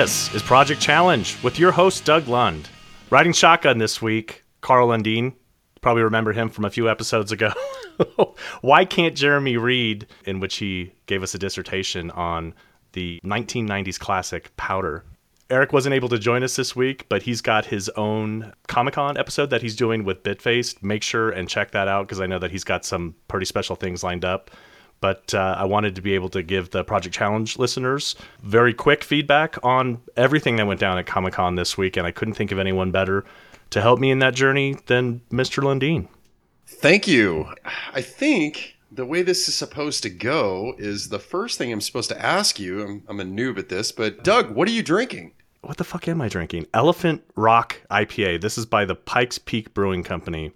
This is Project Challenge with your host, Doug Lund. Riding shotgun this week, Carl Lundeen. Probably remember him from a few episodes ago. Why can't Jeremy read? In which he gave us a dissertation on the 1990s classic Powder. Eric wasn't able to join us this week, but he's got his own Comic Con episode that he's doing with Bitfaced. Make sure and check that out because I know that he's got some pretty special things lined up but uh, I wanted to be able to give the Project Challenge listeners very quick feedback on everything that went down at Comic Con this week, and I couldn't think of anyone better to help me in that journey than Mr. Lundeen. Thank you. I think the way this is supposed to go is the first thing I'm supposed to ask you. I'm, I'm a noob at this, but Doug, what are you drinking? What the fuck am I drinking? Elephant Rock IPA. This is by the Pikes Peak Brewing Company.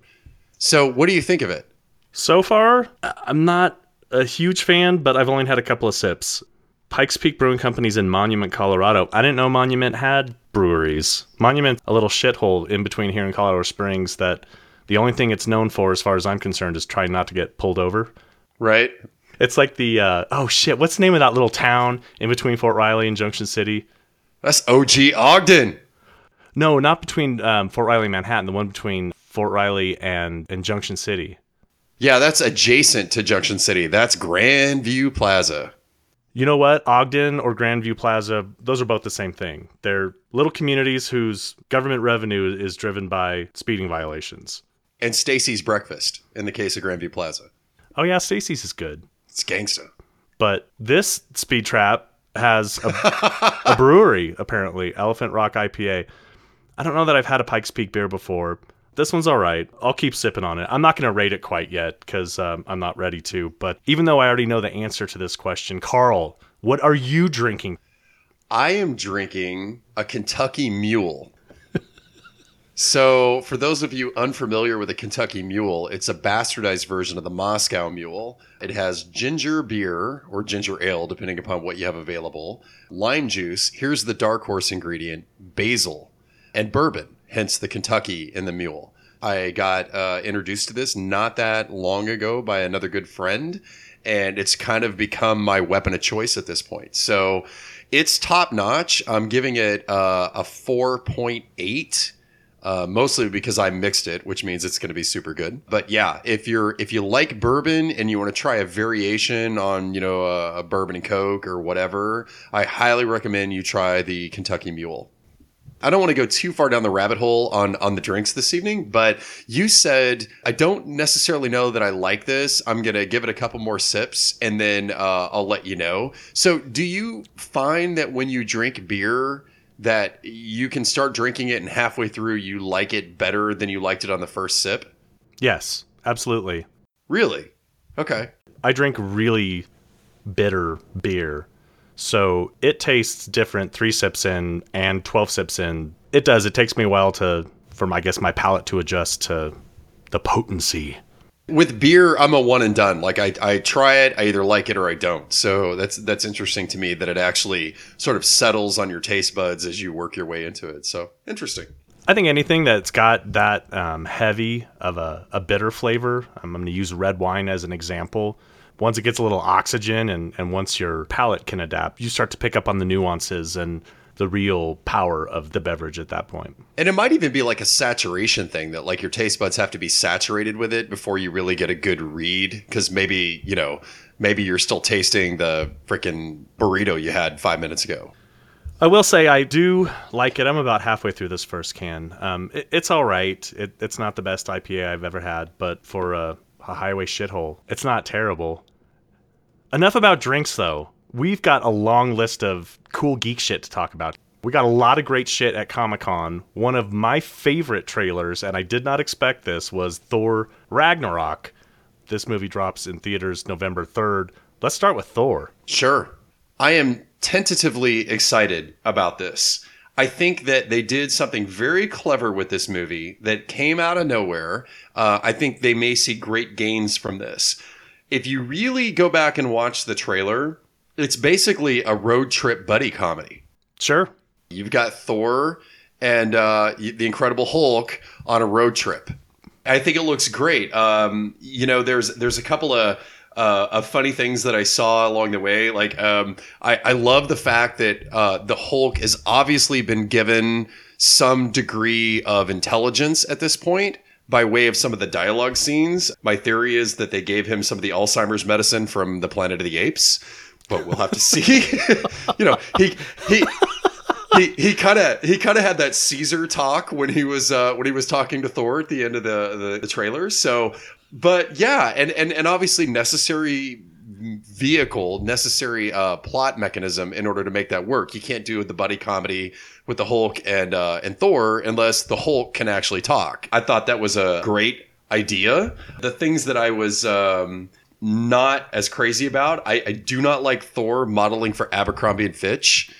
So, what do you think of it? So far, I'm not a huge fan, but I've only had a couple of sips. Pikes Peak Brewing Company's in Monument, Colorado. I didn't know Monument had breweries. Monument, a little shithole in between here and Colorado Springs that the only thing it's known for, as far as I'm concerned, is trying not to get pulled over. Right. It's like the, uh, oh shit, what's the name of that little town in between Fort Riley and Junction City? That's OG Ogden. No, not between um, Fort Riley and Manhattan, the one between Fort Riley and, and Junction City. Yeah, that's adjacent to Junction City. That's Grandview Plaza. You know what? Ogden or Grandview Plaza, those are both the same thing. They're little communities whose government revenue is driven by speeding violations. And Stacy's Breakfast in the case of Grandview Plaza. Oh yeah, Stacy's is good. It's gangsta. But this speed trap has a, a brewery apparently, Elephant Rock IPA. I don't know that I've had a Pikes Peak beer before. This one's all right. I'll keep sipping on it. I'm not going to rate it quite yet because um, I'm not ready to. But even though I already know the answer to this question, Carl, what are you drinking? I am drinking a Kentucky Mule. so, for those of you unfamiliar with a Kentucky Mule, it's a bastardized version of the Moscow Mule. It has ginger beer or ginger ale, depending upon what you have available, lime juice. Here's the dark horse ingredient basil and bourbon hence the Kentucky in the mule. I got uh, introduced to this not that long ago by another good friend, and it's kind of become my weapon of choice at this point. So it's top notch. I'm giving it uh, a 4.8. Uh, mostly because I mixed it, which means it's going to be super good. But yeah, if you're if you like bourbon and you want to try a variation on you know a, a bourbon and coke or whatever, I highly recommend you try the Kentucky Mule. I don't want to go too far down the rabbit hole on on the drinks this evening, but you said I don't necessarily know that I like this. I'm gonna give it a couple more sips and then uh, I'll let you know. So, do you find that when you drink beer? That you can start drinking it and halfway through you like it better than you liked it on the first sip? Yes, absolutely. Really? Okay. I drink really bitter beer so it tastes different three sips in and 12 sips in. It does. It takes me a while to, for my, I guess, my palate to adjust to the potency. With beer, I'm a one and done. Like I, I try it, I either like it or I don't. So that's that's interesting to me that it actually sort of settles on your taste buds as you work your way into it. So interesting. I think anything that's got that um, heavy of a, a bitter flavor, I'm going to use red wine as an example once it gets a little oxygen and, and once your palate can adapt, you start to pick up on the nuances and the real power of the beverage at that point. And it might even be like a saturation thing that like your taste buds have to be saturated with it before you really get a good read cuz maybe, you know, maybe you're still tasting the freaking burrito you had 5 minutes ago. I will say I do like it. I'm about halfway through this first can. Um, it, it's all right. It, it's not the best IPA I've ever had, but for a a highway shithole. It's not terrible. Enough about drinks, though. We've got a long list of cool geek shit to talk about. We got a lot of great shit at Comic Con. One of my favorite trailers, and I did not expect this, was Thor Ragnarok. This movie drops in theaters November 3rd. Let's start with Thor. Sure. I am tentatively excited about this. I think that they did something very clever with this movie that came out of nowhere. Uh, I think they may see great gains from this. If you really go back and watch the trailer, it's basically a road trip buddy comedy. Sure. You've got Thor and uh, the Incredible Hulk on a road trip. I think it looks great. Um, you know, there's there's a couple of uh, of funny things that I saw along the way. Like, um, I, I love the fact that uh, the Hulk has obviously been given some degree of intelligence at this point by way of some of the dialogue scenes. My theory is that they gave him some of the Alzheimer's medicine from the Planet of the Apes, but we'll have to see. you know, he he. he he kind of he kind of had that Caesar talk when he was uh, when he was talking to Thor at the end of the the, the trailer. So, but yeah, and and and obviously necessary vehicle, necessary uh, plot mechanism in order to make that work. You can't do the buddy comedy with the Hulk and uh, and Thor unless the Hulk can actually talk. I thought that was a great idea. The things that I was. Um, not as crazy about. I, I do not like Thor modeling for Abercrombie and Fitch.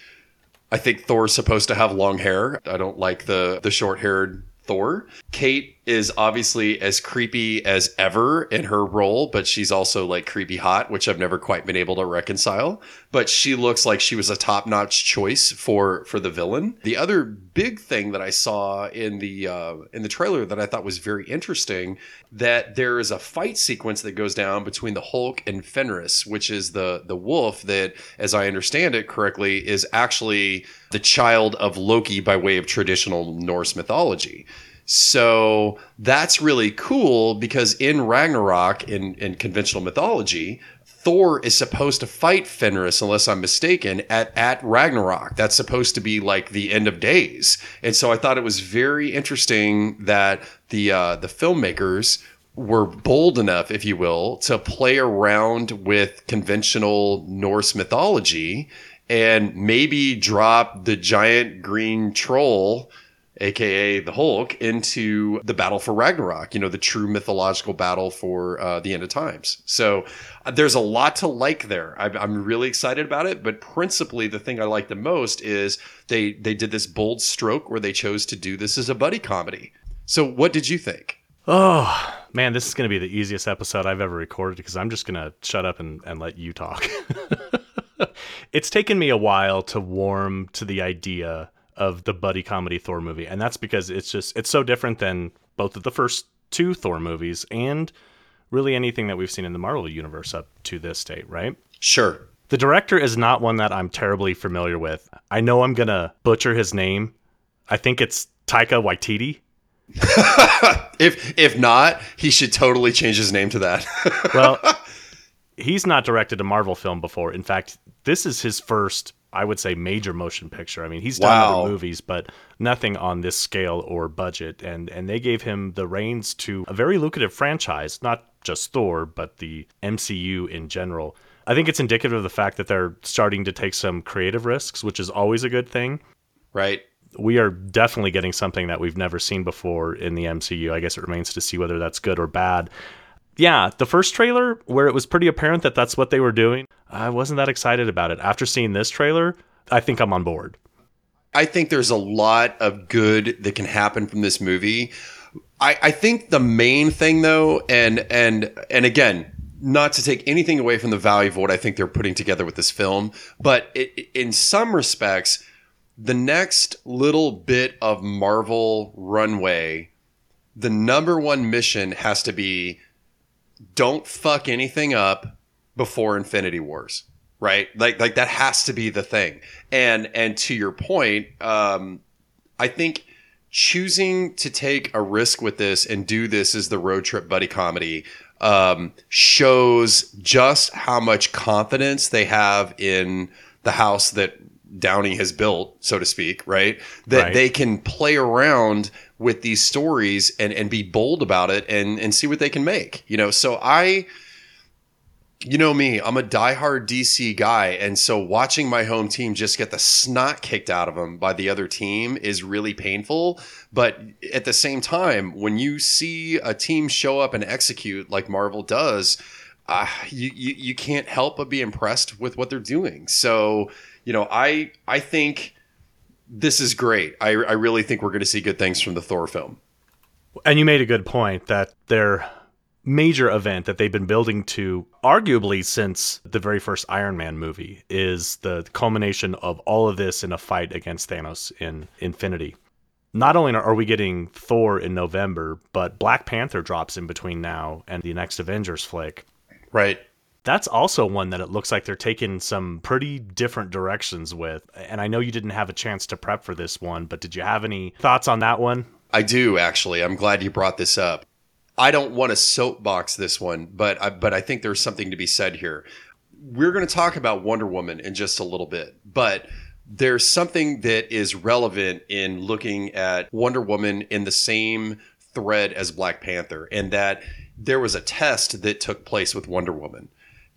I think Thor's supposed to have long hair. I don't like the the short haired Thor. Cate is obviously as creepy as ever in her role, but she's also like creepy hot, which I've never quite been able to reconcile. But she looks like she was a top notch choice for for the villain. The other big thing that I saw in the uh, in the trailer that I thought was very interesting that there is a fight sequence that goes down between the Hulk and Fenris, which is the the wolf that, as I understand it correctly, is actually the child of Loki by way of traditional Norse mythology. So that's really cool because in Ragnarok, in, in conventional mythology, Thor is supposed to fight Fenris, unless I'm mistaken, at, at Ragnarok. That's supposed to be like the end of days. And so I thought it was very interesting that the uh, the filmmakers were bold enough, if you will, to play around with conventional Norse mythology and maybe drop the giant green troll aka the Hulk, into the battle for Ragnarok, you know, the true mythological battle for uh, the end of times. So uh, there's a lot to like there. I'm, I'm, really excited about it, but principally the thing I like the most is they they did this bold stroke where they chose to do this as a buddy comedy. So what did you think? Oh man, this is going to be the easiest episode I've ever recorded because I'm just going to shut up and, and let you talk. it's taken me a while to warm to the idea of the buddy comedy Thor movie, and that's because it's just it's so different than both of the first two Thor movies and really anything that we've seen in the Marvel universe up to this date, right? Sure. The director is not one that I'm terribly familiar with. I know I'm gonna butcher his name. I think it's Taika Waititi. if if not, he should totally change his name to that. well, he's not directed a Marvel film before. In fact, this is his first I would say major motion picture. I mean, he's done wow. other movies, but nothing on this scale or budget. And and they gave him the reins to a very lucrative franchise, not just Thor, but the MCU in general. I think it's indicative of the fact that they're starting to take some creative risks, which is always a good thing. Right. We are definitely getting something that we've never seen before in the MCU. I guess it remains to see whether that's good or bad yeah, the first trailer where it was pretty apparent that that's what they were doing, I wasn't that excited about it. After seeing this trailer, I think I'm on board. I think there's a lot of good that can happen from this movie. I, I think the main thing though, and and and again, not to take anything away from the value of what I think they're putting together with this film, but it, in some respects, the next little bit of Marvel runway, the number one mission has to be don't fuck anything up before Infinity Wars, right? Like like that has to be the thing. And and to your point, um, I think choosing to take a risk with this and do this as the road trip buddy comedy um, shows just how much confidence they have in the house that Downey has built, so to speak, right? That right. they can play around with these stories and and be bold about it and and see what they can make. You know, so I you know me, I'm a diehard DC guy, and so watching my home team just get the snot kicked out of them by the other team is really painful. But at the same time, when you see a team show up and execute like Marvel does, uh, you, you you can't help but be impressed with what they're doing. So you know, I I think this is great. I I really think we're going to see good things from the Thor film. And you made a good point that their major event that they've been building to arguably since the very first Iron Man movie is the culmination of all of this in a fight against Thanos in Infinity. Not only are we getting Thor in November, but Black Panther drops in between now and the next Avengers flick. Right That's also one that it looks like they're taking some pretty different directions with. And I know you didn't have a chance to prep for this one, but did you have any thoughts on that one? I do actually. I'm glad you brought this up. I don't want to soapbox this one, but I, but I think there's something to be said here. We're going to talk about Wonder Woman in just a little bit, but there's something that is relevant in looking at Wonder Woman in the same thread as Black Panther, and that there was a test that took place with Wonder Woman.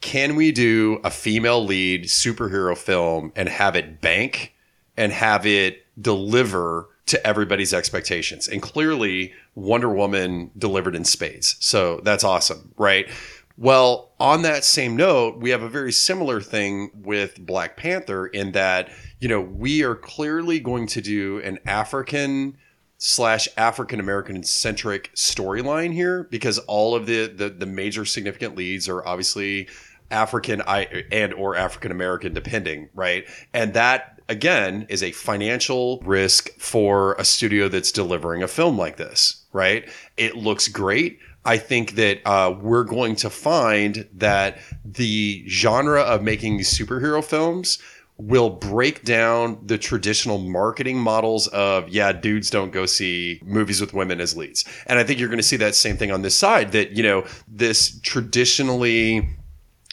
Can we do a female lead superhero film and have it bank and have it deliver to everybody's expectations? And clearly, Wonder Woman delivered in spades. So that's awesome, right? Well, on that same note, we have a very similar thing with Black Panther in that, you know, we are clearly going to do an African slash African American centric storyline here because all of the, the the major significant leads are obviously African and or African American depending, right? And that again is a financial risk for a studio that's delivering a film like this, right? It looks great. I think that uh, we're going to find that the genre of making these superhero films will break down the traditional marketing models of yeah dudes don't go see movies with women as leads. And i think you're going to see that same thing on this side that you know this traditionally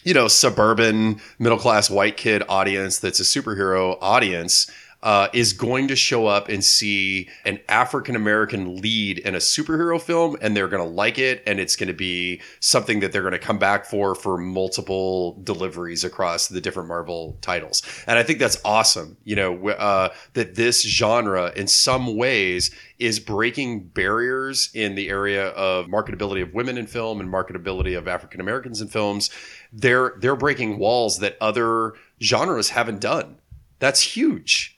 you know suburban middle class white kid audience that's a superhero audience uh, is going to show up and see an African American lead in a superhero film, and they're going to like it, and it's going to be something that they're going to come back for for multiple deliveries across the different Marvel titles. And I think that's awesome. You know uh, that this genre, in some ways, is breaking barriers in the area of marketability of women in film and marketability of African Americans in films. They're they're breaking walls that other genres haven't done. That's huge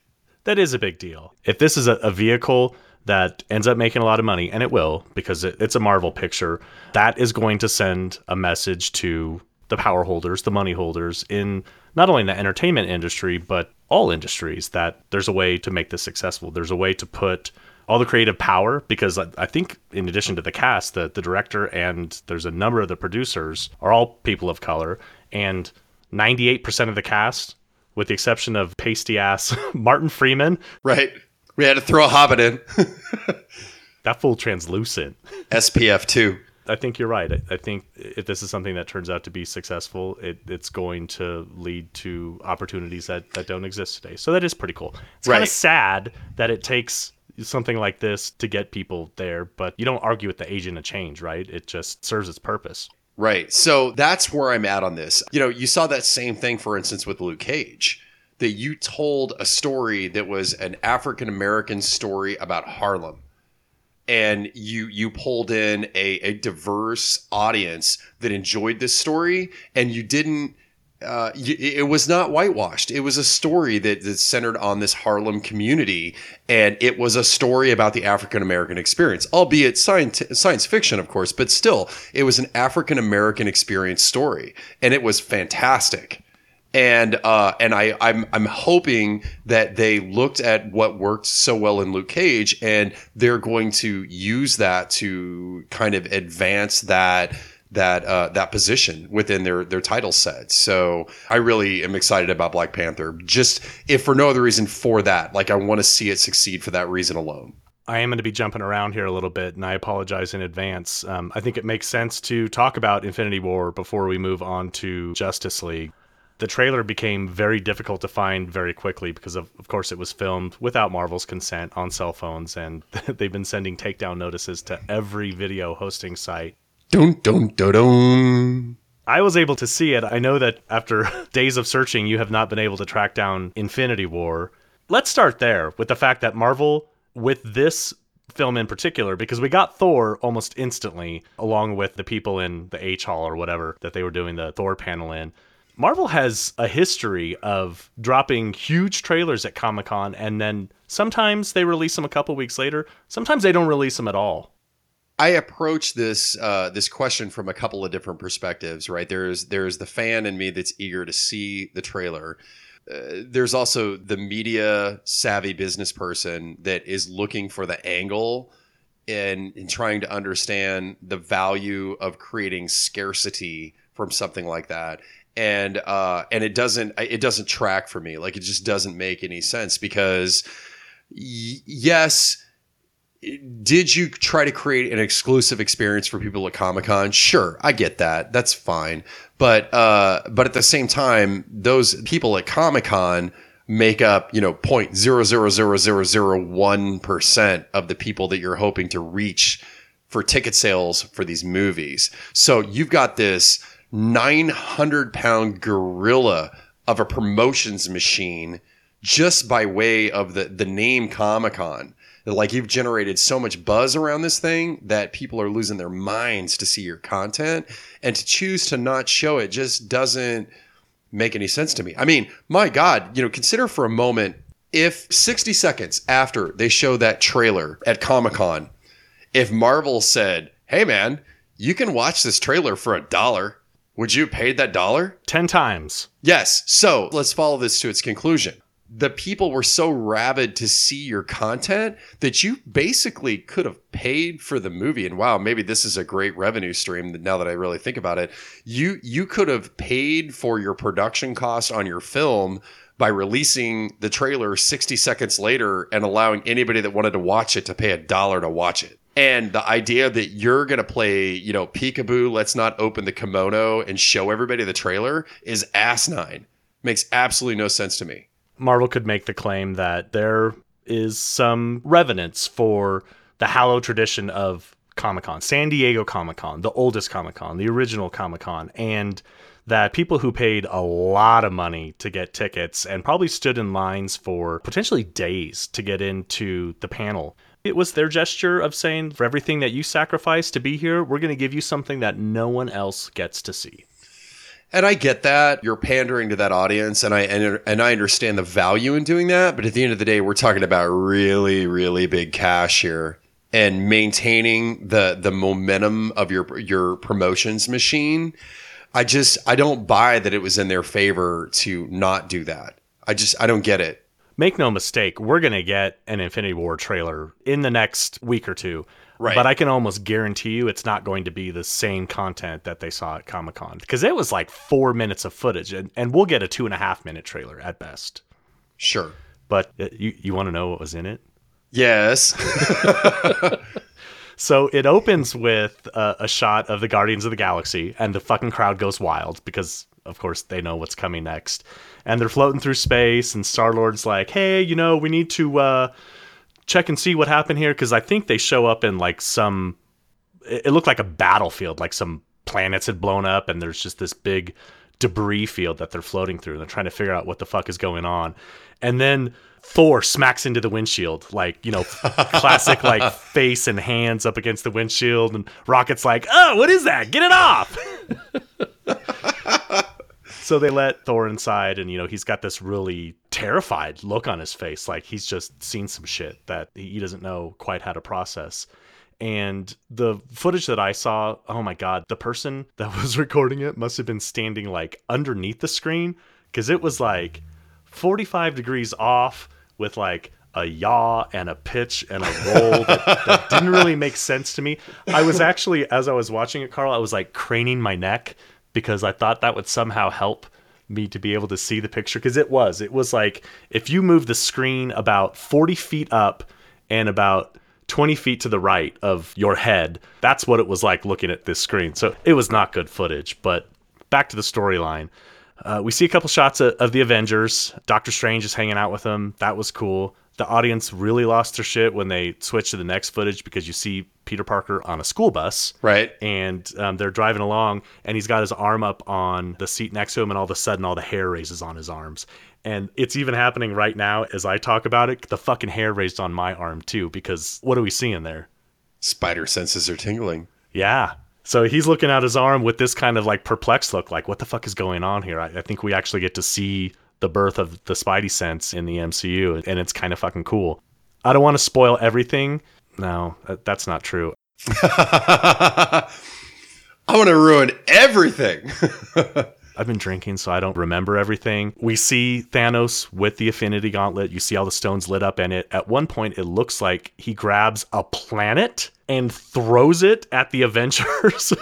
that is a big deal. If this is a, a vehicle that ends up making a lot of money, and it will because it, it's a Marvel picture, that is going to send a message to the power holders, the money holders in not only in the entertainment industry, but all industries that there's a way to make this successful. There's a way to put all the creative power because I, think in addition to the cast, the, the director and there's a number of the producers are all people of color and 98% of the cast with the exception of pasty ass Martin Freeman. Right. We had to throw a hobbit in. that fool translucent. SPF 2. I think you're right. I, think if this is something that turns out to be successful, it, it's going to lead to opportunities that, that don't exist today. So that is pretty cool. It's right. kind of sad that it takes something like this to get people there, but you don't argue with the agent of change, right? It just serves its purpose. Right. So that's where I'm at on this. You know, you saw that same thing, for instance, with Luke Cage, that you told a story that was an African American story about Harlem. And you you pulled in a, a diverse audience that enjoyed this story, and you didn't uh, it was not whitewashed. It was a story that, that centered on this Harlem community, and it was a story about the African American experience, albeit science, science fiction, of course, but still, it was an African American experience story, and it was fantastic. And uh, and I I'm I'm hoping that they looked at what worked so well in Luke Cage, and they're going to use that to kind of advance that that uh, that position within their their title set. So I really am excited about Black Panther. Just if for no other reason for that, like I want to see it succeed for that reason alone. I am going to be jumping around here a little bit, and I apologize in advance. Um, I think it makes sense to talk about Infinity War before we move on to Justice League. The trailer became very difficult to find very quickly because, of, of course, it was filmed without Marvel's consent on cell phones, and they've been sending takedown notices to every video hosting site Dun dun dun dun. I was able to see it. I know that after days of searching, you have not been able to track down Infinity War. Let's start there with the fact that Marvel, with this film in particular, because we got Thor almost instantly, along with the people in the H Hall or whatever that they were doing the Thor panel in. Marvel has a history of dropping huge trailers at Comic Con and then sometimes they release them a couple weeks later. Sometimes they don't release them at all. I approach this uh, this question from a couple of different perspectives. Right there's there's the fan in me that's eager to see the trailer. Uh, there's also the media savvy business person that is looking for the angle and, trying to understand the value of creating scarcity from something like that. And uh, and it doesn't it doesn't track for me. Like it just doesn't make any sense because y- yes, did you try to create an exclusive experience for people at Comic Con? Sure, I get that. That's fine. But uh, but at the same time, those people at Comic Con make up you know point zero zero zero zero zero one percent of the people that you're hoping to reach for ticket sales for these movies. So you've got this 900 pound gorilla of a promotions machine just by way of the the name Comic Con like you've generated so much buzz around this thing that people are losing their minds to see your content and to choose to not show it just doesn't make any sense to me. I mean, my god, you know, consider for a moment if 60 seconds after they show that trailer at Comic-Con, if Marvel said, "Hey man, you can watch this trailer for a dollar." Would you have paid that dollar? 10 times. Yes. So let's follow this to its conclusion the people were so rabid to see your content that you basically could have paid for the movie and wow maybe this is a great revenue stream now that i really think about it you you could have paid for your production cost on your film by releasing the trailer 60 seconds later and allowing anybody that wanted to watch it to pay a dollar to watch it and the idea that you're going to play, you know, peekaboo, let's not open the kimono and show everybody the trailer is asinine. Makes absolutely no sense to me. Marvel could make the claim that there is some revenants for the hallowed tradition of Comic Con, San Diego Comic Con, the oldest Comic Con, the original Comic Con, and that people who paid a lot of money to get tickets and probably stood in lines for potentially days to get into the panel. It was their gesture of saying, for everything that you sacrificed to be here, we're going to give you something that no one else gets to see. And I get that you're pandering to that audience, and I and, and I understand the value in doing that. But at the end of the day, we're talking about really, really big cash here, and maintaining the the momentum of your your promotions machine. I just I don't buy that it was in their favor to not do that. I just I don't get it. Make no mistake, we're gonna get an Infinity War trailer in the next week or two. Right. But I can almost guarantee you it's not going to be the same content that they saw at Comic Con because it was like four minutes of footage, and, and we'll get a two and a half minute trailer at best. Sure. But uh, you, you want to know what was in it? Yes. so it opens with uh, a shot of the Guardians of the Galaxy, and the fucking crowd goes wild because, of course, they know what's coming next. And they're floating through space, and Star Lord's like, hey, you know, we need to. Uh, check and see what happened here because I think they show up in like some. It looked like a battlefield, like some planets had blown up, and there's just this big debris field that they're floating through. And they're trying to figure out what the fuck is going on, and then Thor smacks into the windshield, like you know, classic like face and hands up against the windshield, and Rocket's like, "Oh, what is that? Get it off!" so they let Thor inside, and you know he's got this really terrified look on his face, like he's just seen some shit that he doesn't know quite how to process. And the footage that I saw, oh my god, the person that was recording it must have been standing like underneath the screen because it was like 45 degrees off with like a yaw and a pitch and a roll that, that, didn't really make sense to me. I was actually, as I was watching it, Carl, I was like craning my neck because I thought that would somehow help me to be able to see the picture because it was. It was like if you move the screen about 40 feet up and about 20 feet to the right of your head that's what it was like looking at this screen. So it was not good footage but back to the storyline. Uh, we see a couple shots of, of the avengers. Doctor strange is hanging out with them. That was cool the audience really lost their shit when they switched to the next footage because you see Peter Parker on a school bus. Right. And um, they're driving along, and he's got his arm up on the seat next to him, and all of a sudden, all the hair raises on his arms. And it's even happening right now as I talk about it. The fucking hair raised on my arm, too, because what are we seeing there? Spider senses are tingling. Yeah. So he's looking at his arm with this kind of like perplexed look, like, what the fuck is going on here? I, I think we actually get to see the birth of the Spidey sense in the MCU, and it's kind of fucking cool. I don't want to spoil everything. No, uh, that's not true. I want to ruin everything. I've been drinking, so I don't remember everything. We see Thanos with the Infinity Gauntlet. You see all the stones lit up in it. At one point, it looks like he grabs a planet and throws it at the Avengers.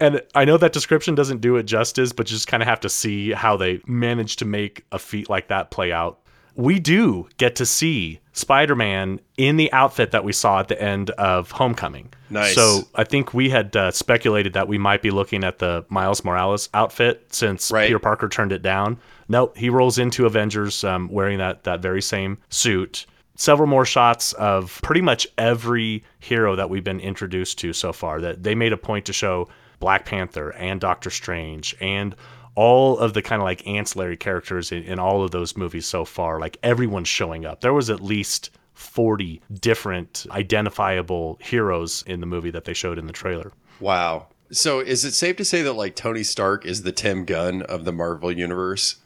And I know that description doesn't do it justice, but you just kind of have to see how they manage to make a feat like that play out. We do get to see Spider Man in the outfit that we saw at the end of Homecoming. Nice. So I think we had uh, speculated that we might be looking at the Miles Morales outfit since Right. Peter Parker turned it down. Nope, he rolls into Avengers um, wearing that that very same suit. Several more shots of pretty much every hero that we've been introduced to so far. That they made a point to show Black Panther and Doctor Strange and all of the kind of like ancillary characters in, in all of those movies so far. Like everyone's showing up. There was at least 40 different identifiable heroes in the movie that they showed in the trailer. Wow. So is it safe to say that like Tony Stark is the Tim Gunn of the Marvel universe?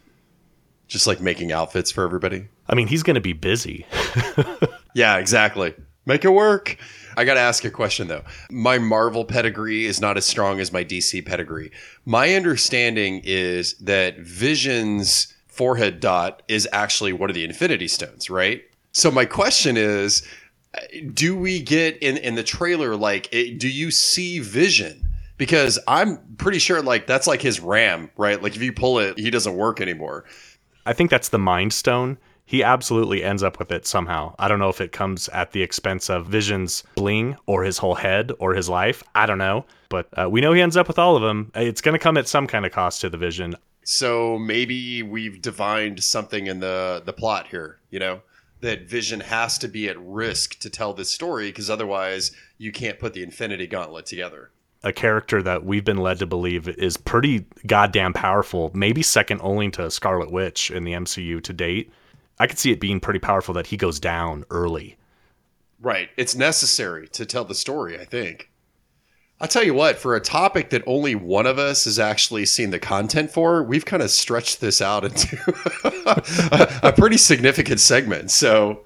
Just like making outfits for everybody? I mean, he's going to be busy. Yeah, exactly. Make it work. I got to ask a question though. My Marvel pedigree is not as strong as my DC pedigree. My understanding is that Vision's forehead dot is actually one of the Infinity Stones, right? So my question is do we get in in the trailer like it, do you see Vision? Because I'm pretty sure like that's like his RAM, right? Like if you pull it, he doesn't work anymore. I think that's the Mind Stone. He absolutely ends up with it somehow. I don't know if it comes at the expense of Vision's bling or his whole head or his life. I don't know. But uh, we know he ends up with all of them. It's going to come at some kind of cost to the Vision. So maybe we've divined something in the the plot here, you know, that Vision has to be at risk to tell this story because otherwise you can't put the Infinity Gauntlet together. A character that we've been led to believe is pretty goddamn powerful, maybe second only to Scarlet Witch in the MCU to date. I could see it being pretty powerful that he goes down early. Right. It's necessary to tell the story, I think. I'll tell you what, for a topic that only one of us has actually seen the content for, we've kind of stretched this out into a, a pretty significant segment. So,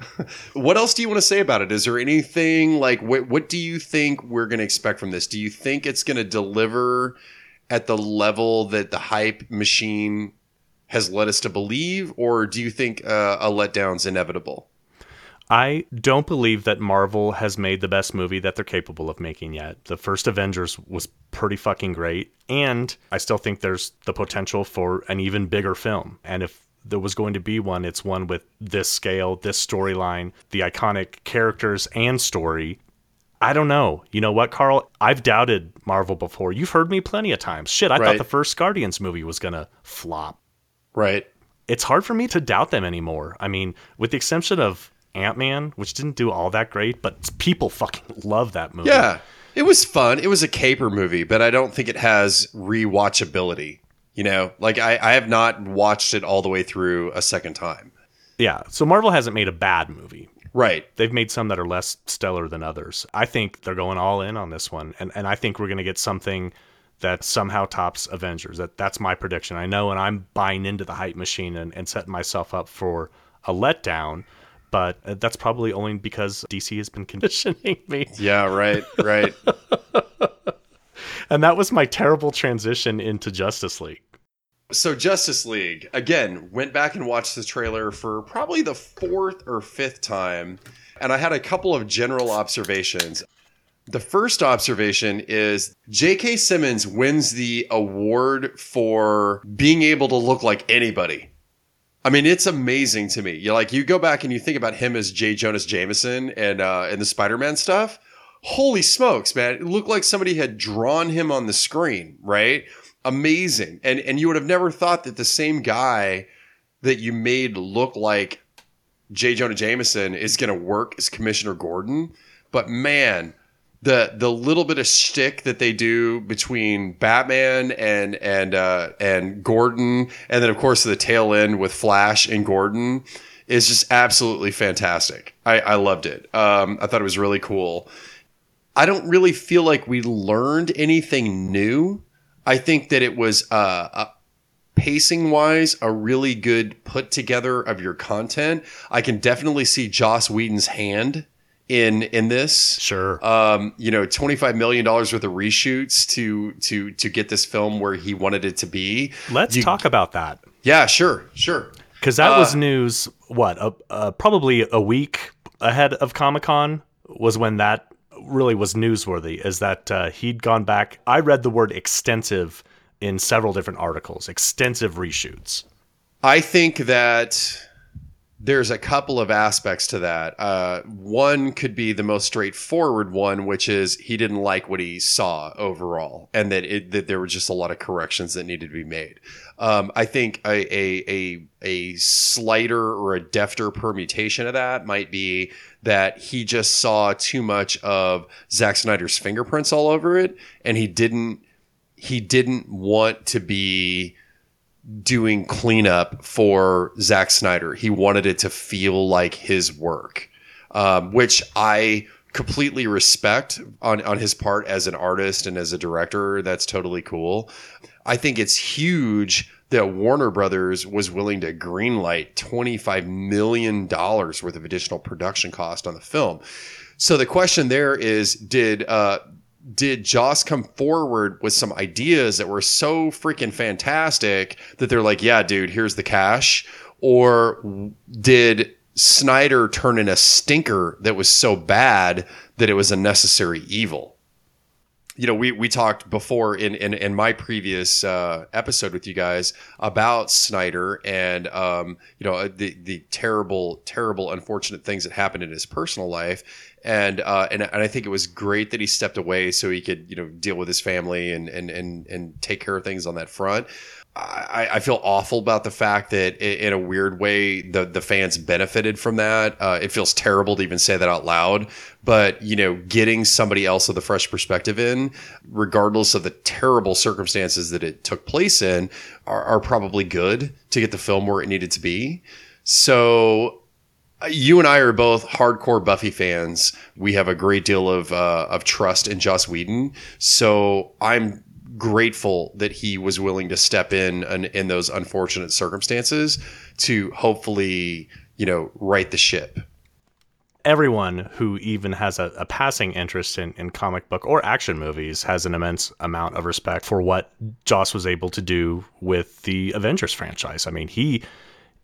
what else do you want to say about it? Is there anything like what, what do you think we're going to expect from this? Do you think it's going to deliver at the level that the hype machine has led us to believe, or do you think uh, a letdown's inevitable? I don't believe that Marvel has made the best movie that they're capable of making yet. The first Avengers was pretty fucking great, and I still think there's the potential for an even bigger film. And if there was going to be one, it's one with this scale, this storyline, the iconic characters and story. I don't know. You know what, Carl? I've doubted Marvel before. You've heard me plenty of times. Shit, I Right. thought the first Guardians movie was going to flop Right. it's hard for me to doubt them anymore. I mean, with the exception of Ant Man, which didn't do all that great, but people fucking love that movie. Yeah, it was fun. It was a caper movie, but I don't think it has rewatchability. You know, like I, I have not watched it all the way through a second time. Yeah. So Marvel hasn't made a bad movie. Right. They've made some that are less stellar than others. I think they're going all in on this one. And, and I think we're going to get something that somehow tops Avengers. That That's my prediction. I know, and I'm buying into the hype machine and, and setting myself up for a letdown. But uh, that's probably only because DC has been conditioning me. Yeah. Right. Right. And that was my terrible transition into Justice League. so Justice League again went back and watched the trailer for probably the fourth or fifth time, and I had a couple of general observations. The first observation is J.K. Simmons wins the award for being able to look like anybody. I mean, it's amazing to me. You like you go back and you think about him as J. Jonah Jameson and uh, and the Spider-Man stuff. Holy smokes, man! It looked like somebody had drawn him on the screen, right? Amazing, and and you would have never thought that the same guy that you made look like J. Jonah Jameson is going to work as Commissioner Gordon. But man, the the little bit of shtick that they do between Batman and and uh, and Gordon, and then of course the tail end with Flash and Gordon is just absolutely fantastic. I, I loved it. Um, I thought it was really cool. I don't really feel like we learned anything new. I think that it was uh, uh, pacing wise a really good put together of your content. I can definitely see Joss Whedon's hand in in this Sure. um, you know, twenty five million dollars worth of reshoots to to to get this film where he wanted it to be. Let's you- talk about that. Yeah, sure, sure. Because that was Uh, news, what, uh, uh, probably a week ahead of Comic Con was when that really was newsworthy is that uh, he'd gone back. I read the word extensive in several different articles, extensive reshoots. I think that there's a couple of aspects to that. Uh, one could be the most straightforward one, which is he didn't like what he saw overall, and that it, that there were just a lot of corrections that needed to be made. Um, I think a, a a a slighter or a defter permutation of that might be that he just saw too much of Zack Snyder's fingerprints all over it, and he didn't he didn't want to be doing cleanup for Zack Snyder. He wanted it to feel like his work, um, which I completely respect on, on his part as an artist and as a director. That's totally cool. I think it's huge that Warner Brothers was willing to greenlight $25 million worth of additional production cost on the film. So the question there is, did uh, did Joss come forward with some ideas that were so freaking fantastic that they're like, yeah, dude, here's the cash? Or did Snyder turn in a stinker that was so bad that it was a necessary evil? You know, we, we talked before in, in, in my previous uh, episode with you guys about Snyder and, um, you know, the, the terrible, terrible, unfortunate things that happened in his personal life and uh, and and I think it was great that he stepped away so he could you know deal with his family and and and and take care of things on that front. I, I feel awful about the fact that in a weird way the the fans benefited from that. Uh, it feels terrible to even say that out loud, but you know, getting somebody else with a fresh perspective in, regardless of the terrible circumstances that it took place in, are, are probably good to get the film where it needed to be. So you and I are both hardcore Buffy fans. We have a great deal of uh, of trust in Joss Whedon, so I'm grateful that he was willing to step in in, in those unfortunate circumstances to hopefully, you know, right the ship. Everyone who even has a, a passing interest in, in comic book or action movies has an immense amount of respect for what Joss was able to do with the Avengers franchise. I mean, he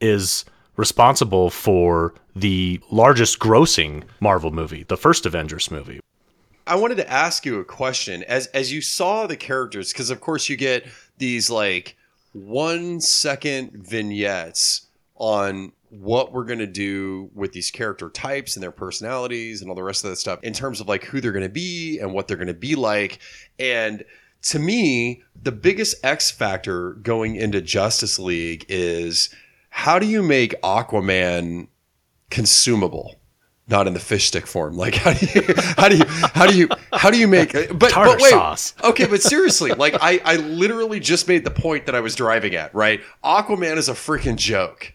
is responsible for the largest grossing Marvel movie, the first Avengers movie. I wanted to ask you a question as as you saw the characters because of course you get these like 1 second vignettes on what we're going to do with these character types and their personalities and all the rest of that stuff in terms of like who they're going to be and what they're going to be like and to me the biggest x factor going into Justice League is how do you make Aquaman consumable? Not in the fish stick form. Like how do you how do you how do you how do you make but, Tartar but wait sauce. okay but seriously like I I literally just made the point that I was driving at right Aquaman is a freaking joke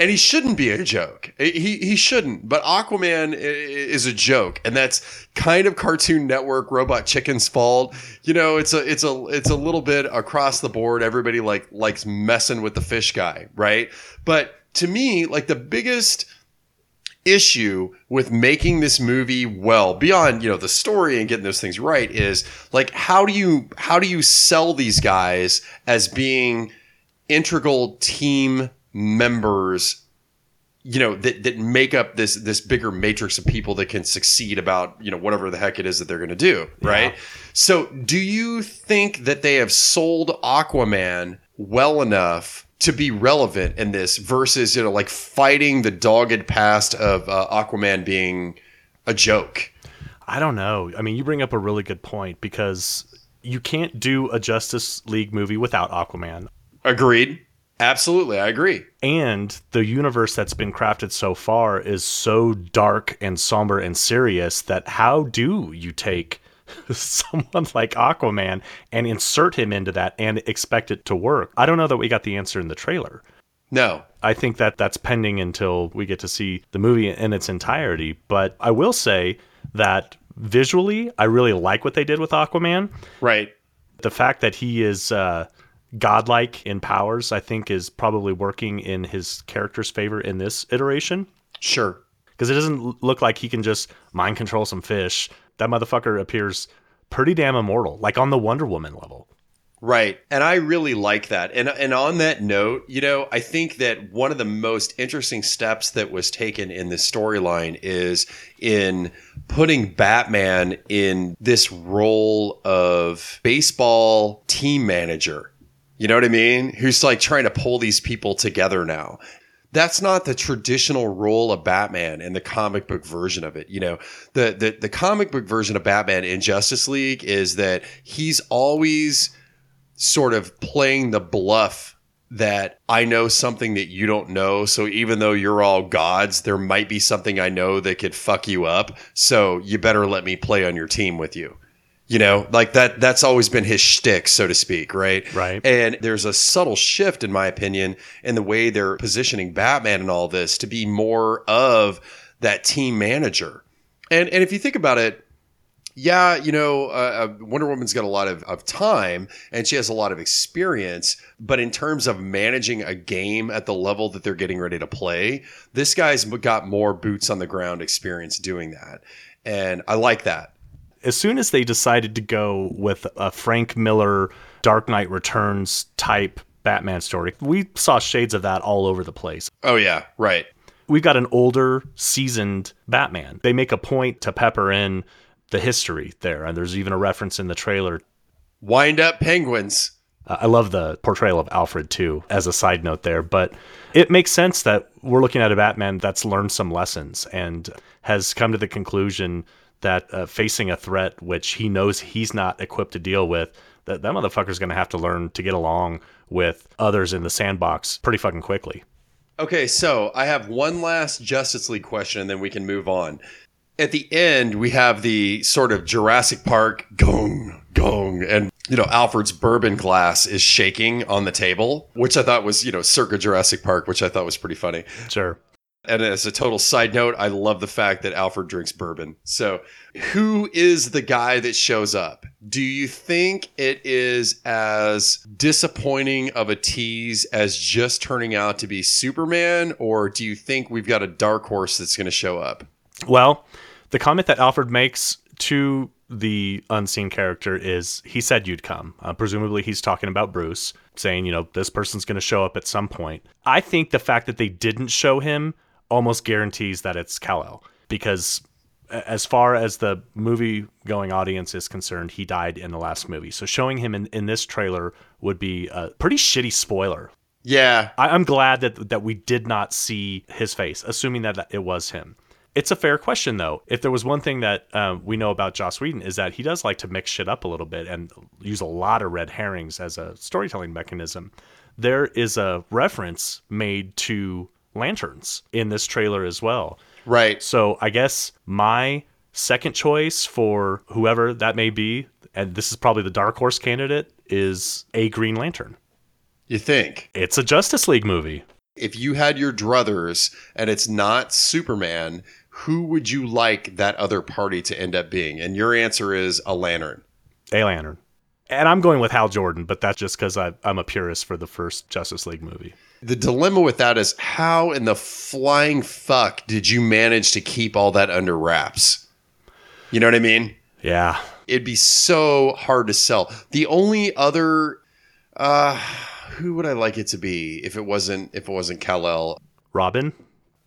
and he shouldn't be a joke. He he shouldn't. But Aquaman is a joke, and that's kind of Cartoon Network Robot Chicken's fault. You know, it's a it's a it's a little bit across the board. Everybody like likes messing with the fish guy, right? But to me, like the biggest issue with making this movie well beyond you know the story and getting those things right is like how do you how do you sell these guys as being integral team members you know that that make up this this bigger matrix of people that can succeed about you know whatever the heck it is that they're going to do right Yeah. so do you think that they have sold aquaman well enough to be relevant in this versus you know like fighting the dogged past of uh, aquaman being a joke I don't know. I mean, you bring up a really good point because you can't do a Justice League movie without Aquaman. agreed absolutely i agree And the universe that's been crafted so far is so dark and somber and serious that how do you take someone like Aquaman and insert him into that and expect it to work? I don't know that we got the answer in the trailer. no I think that that's pending until we get to see the movie in its entirety. But I will say that visually, I really like what they did with Aquaman. right The fact that he is uh, godlike in powers, I think, is probably working in his character's favor in this iteration. sure Because it doesn't look like he can just mind control some fish. That motherfucker appears pretty damn immortal, like on the Wonder Woman level. Right. And I really like that. And and on that note, you know, I think that one of the most interesting steps that was taken in this storyline is in putting Batman in this role of baseball team manager. You know what I mean? Who's like trying to pull these people together now that's not the traditional role of Batman in the comic book version of it. You know, the, the the comic book version of Batman in Justice League is that he's always sort of playing the bluff that I know something that you don't know. So even though you're all gods, there might be something I know that could fuck you up. So you better let me play on your team with you. You know, like that that's always been his shtick, so to speak, right? Right. And there's a subtle shift, in my opinion, in the way they're positioning Batman and all this to be more of that team manager. And and if you think about it, yeah, you know, uh, uh, Wonder Woman's got a lot of, of time and she has a lot of experience. But in terms of managing a game at the level that they're getting ready to play, this guy's got more boots on the ground experience doing that. And I like that as soon as they decided to go with a Frank Miller Dark Knight Returns type Batman story, we saw shades of that all over the place. Oh, yeah, right. We've got an older, seasoned Batman. They make a point to pepper in the history there, and there's even a reference in the trailer. Wind up penguins. Uh, I love the portrayal of Alfred too, as a side note there, but it makes sense that we're looking at a Batman that's learned some lessons and has come to the conclusion that uh, facing a threat which he knows he's not equipped to deal with, that that motherfucker's going to have to learn to get along with others in the sandbox pretty fucking quickly. Okay, so I have one last Justice League question, and then we can move on. At the end, we have the sort of Jurassic Park gong, gong, and you know, Alfred's bourbon glass is shaking on the table, which I thought was, you know, circa Jurassic Park, which I thought was pretty funny. Sure. And as a total side note, I love the fact that Alfred drinks bourbon. So, who is the guy that shows up? Do you think it is as disappointing of a tease as just turning out to be Superman, or do you think we've got a dark horse that's going to show up? Well, the comment that Alfred makes to the unseen character is he said you'd come. Uh, presumably, he's talking about Bruce, saying, you know, this person's going to show up at some point. I think the fact that they didn't show him almost guarantees that it's Kal-El because as far as the movie going audience is concerned, he died in the last movie. So showing him in, in this trailer would be a pretty shitty spoiler. Yeah. I, am glad that that we did not see his face, assuming that it was him. It's a fair question, though. If there was one thing that um, we know about Joss Whedon is that he does like to mix shit up a little bit and use a lot of red herrings as a storytelling mechanism. There is a reference made to lanterns in this trailer as well. Right. So I guess my second choice for whoever that may be, and this is probably the dark horse candidate, is a Green Lantern. You think? It's a Justice League movie. If you had your druthers and it's not Superman, who would you like that other party to end up being? And your answer is a lantern. A lantern. And I'm going with Hal Jordan, but that's just because I'm a purist for the first Justice League movie. The dilemma with that is how in the flying fuck did you manage to keep all that under wraps? You know what I mean? Yeah. It'd be so hard to sell. The only other uh who would I like it to be if it wasn't if it wasn't Kal-El? Robin?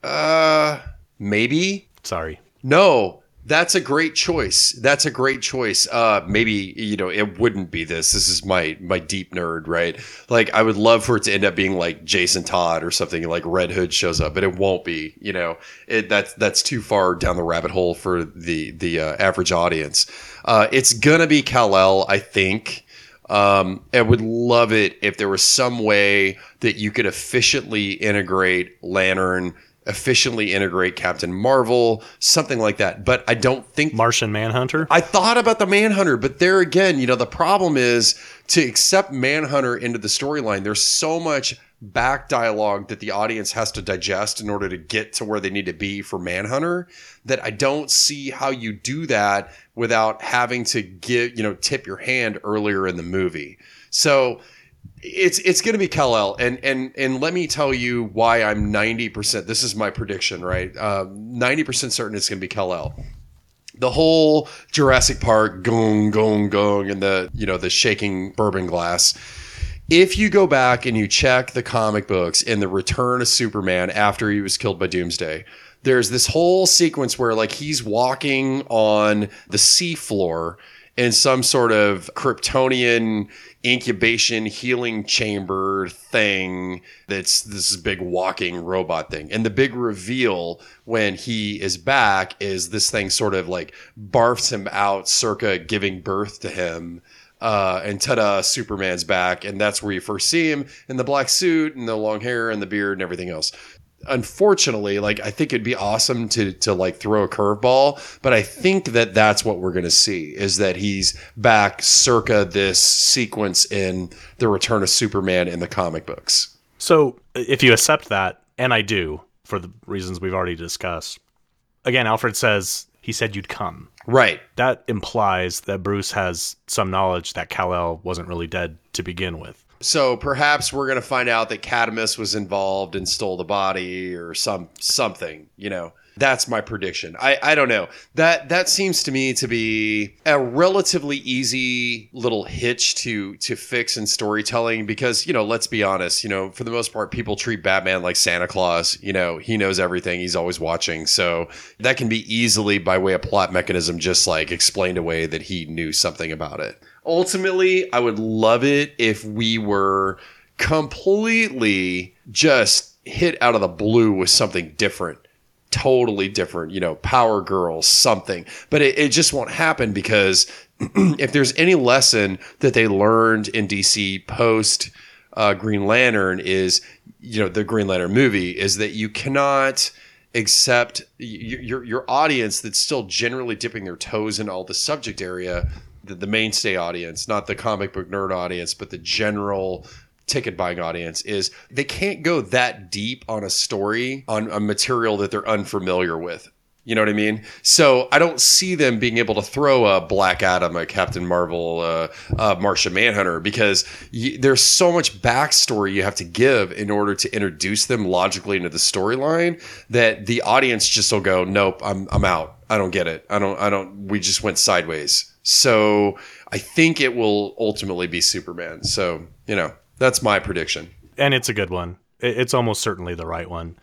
Uh maybe? Sorry. No. That's a great choice. That's a great choice. Uh, maybe you know it wouldn't be this. This is my my deep nerd, right? Like I would love for it to end up being like Jason Todd or something like Red Hood shows up, but it won't be. You know, it that's that's too far down the rabbit hole for the the uh, average audience. Uh, it's gonna be Kal El, I think. Um, I would love it if there was some way that you could efficiently integrate Lantern efficiently integrate Captain Marvel, something like that. But I don't think Martian Manhunter. I thought about the Manhunter, but there again, you know, the problem is to accept Manhunter into the storyline. There's so much back dialogue that the audience has to digest in order to get to where they need to be for Manhunter that I don't see how you do that without having to give, you know, tip your hand earlier in the movie. So it's it's going to be Kal-El, and and and let me tell you why I'm 90%. This is my prediction, right? Uh, 90% certain it's going to be Kal-El. the whole Jurassic Park gong gong gong and the you know the shaking bourbon glass. If you go back and you check the comic books in the Return of Superman after he was killed by Doomsday, there's this whole sequence where like he's walking on the seafloor in some sort of Kryptonian incubation healing chamber thing that's this big walking robot thing. And the big reveal when he is back is this thing sort of like barfs him out circa giving birth to him. Uh, and ta-da, Superman's back, and that's where you first see him in the black suit and the long hair and the beard and everything else unfortunately, like I think it'd be awesome to to like throw a curveball, but I think that that's what we're going to see is that he's back circa this sequence in the Return of Superman in the comic books. So, if you accept that, and I do for the reasons we've already discussed, again, Alfred says he said you'd come. Right. That implies that Bruce has some knowledge that Kal-El wasn't really dead to begin with. So perhaps we're going to find out that Cadmus was involved and stole the body or some something, you know. That's my prediction. I, I don't know. That that seems to me to be a relatively easy little hitch to to fix in storytelling because, you know, let's be honest, you know, for the most part people treat Batman like Santa Claus, you know, he knows everything, he's always watching. So that can be easily by way of plot mechanism just like explained away that he knew something about it ultimately, I would love it if we were completely just hit out of the blue with something different. Totally different, you know, Power Girls, something. But it, it just won't happen because if there's any lesson that they learned in DC post uh, Green Lantern is, you know, the Green Lantern movie is that you cannot accept your your audience that's still generally dipping their toes in all the subject area the, the mainstay audience, not the comic book nerd audience, but the general ticket buying audience is they can't go that deep on a story on a material that they're unfamiliar with. You know what I mean? So I don't see them being able to throw a Black Adam, a Captain Marvel, uh, a Martian Manhunter because y- there's so much backstory you have to give in order to introduce them logically into the storyline that the audience just will go, "Nope, I'm I'm out. I don't get it. I don't I don't. We just went sideways." So I think it will ultimately be Superman. So, you know, that's my prediction. And it's a good one. It's almost certainly the right one.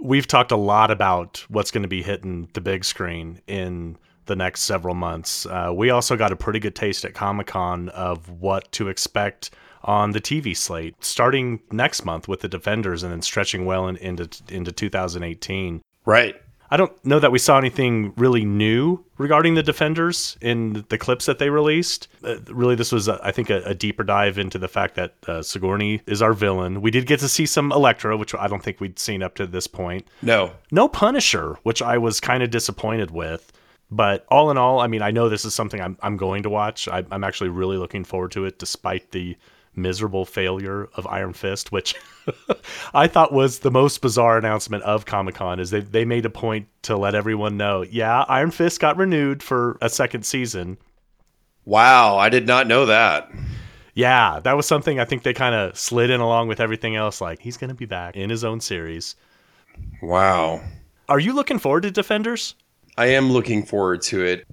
We've talked a lot about what's going to be hitting the big screen in the next several months. Uh, we also got a pretty good taste at Comic Con of what to expect on the TV slate starting next month with the Defenders and then stretching well in, into into 2018. Right. I don't know that we saw anything really new regarding the Defenders in the clips that they released. Uh, really, this was, uh, I think, a, a, deeper dive into the fact that uh, Sigourney is our villain. We did get to see some Elektra, which I don't think we'd seen up to this point. No. No Punisher, which I was kind of disappointed with. But all in all, I mean, I know this is something I'm, I'm going to watch. I, I'm actually really looking forward to it, despite the miserable failure of Iron Fist, which I thought was the most bizarre announcement of Comic Con. Is they they made a point to let everyone know, yeah, Iron Fist got renewed for a second season. Wow, I did not know that. Yeah, that was something I think they kind of slid in along with everything else. Like he's going to be back in his own series. Wow. Are you looking forward to Defenders? I am looking forward to it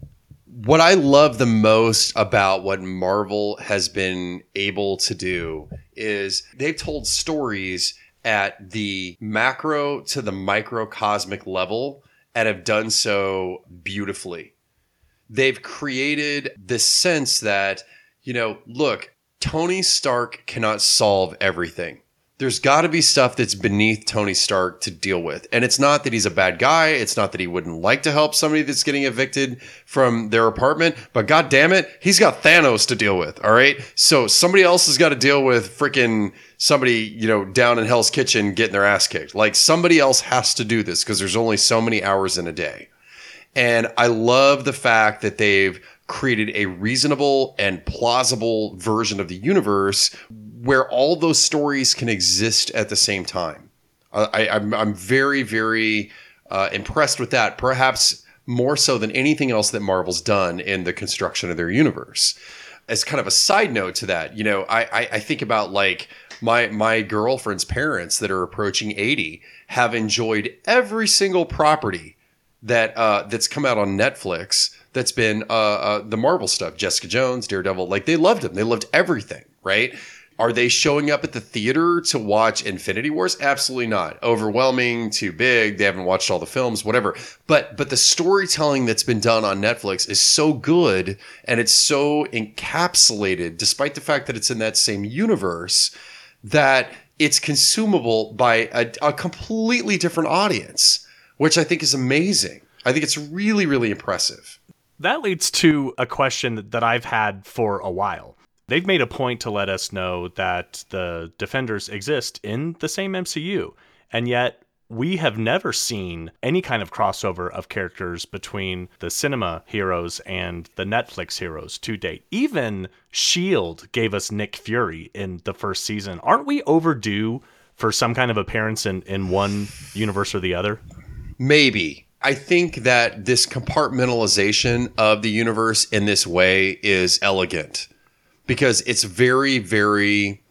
what I love the most about what Marvel has been able to do is they've told stories at the macro to the microcosmic level and have done so beautifully. They've created this sense that, you know, look, Tony Stark cannot solve everything there's got to be stuff that's beneath Tony Stark to deal with. And it's not that he's a bad guy. It's not that he wouldn't like to help somebody that's getting evicted from their apartment. But god damn it, he's got Thanos to deal with. All right. So somebody else has got to deal with freaking somebody, you know, down in Hell's Kitchen getting their ass kicked. Like somebody else has to do this because there's only so many hours in a day. And I love the fact that they've created a reasonable and plausible version of the universe where all those stories can exist at the same time. I, am I'm, I'm very, very uh, impressed with that. Perhaps more so than anything else that Marvel's done in the construction of their universe. As kind of a side note to that, you know, I, I, I think about like my my girlfriend's parents that are approaching 80 have enjoyed every single property that uh, that's come out on Netflix that's been uh, uh, the Marvel stuff, Jessica Jones, Daredevil. Like they loved them. They loved everything, right? Are they showing up at the theater to watch Infinity Wars? Absolutely not. Overwhelming, too big. They haven't watched all the films, whatever. But but the storytelling that's been done on Netflix is so good and it's so encapsulated, despite the fact that it's in that same universe, that it's consumable by a, a completely different audience, which I think is amazing. I think it's really, really impressive. That leads to a question that I've had for a while. They've made a point to let us know that the Defenders exist in the same MCU, and yet we have never seen any kind of crossover of characters between the cinema heroes and the Netflix heroes to date. Even S.H.I.E.L.D. gave us Nick Fury in the first season. Aren't we overdue for some kind of appearance in, in one universe or the other? Maybe. I think that this compartmentalization of the universe in this way is elegant because it's very, very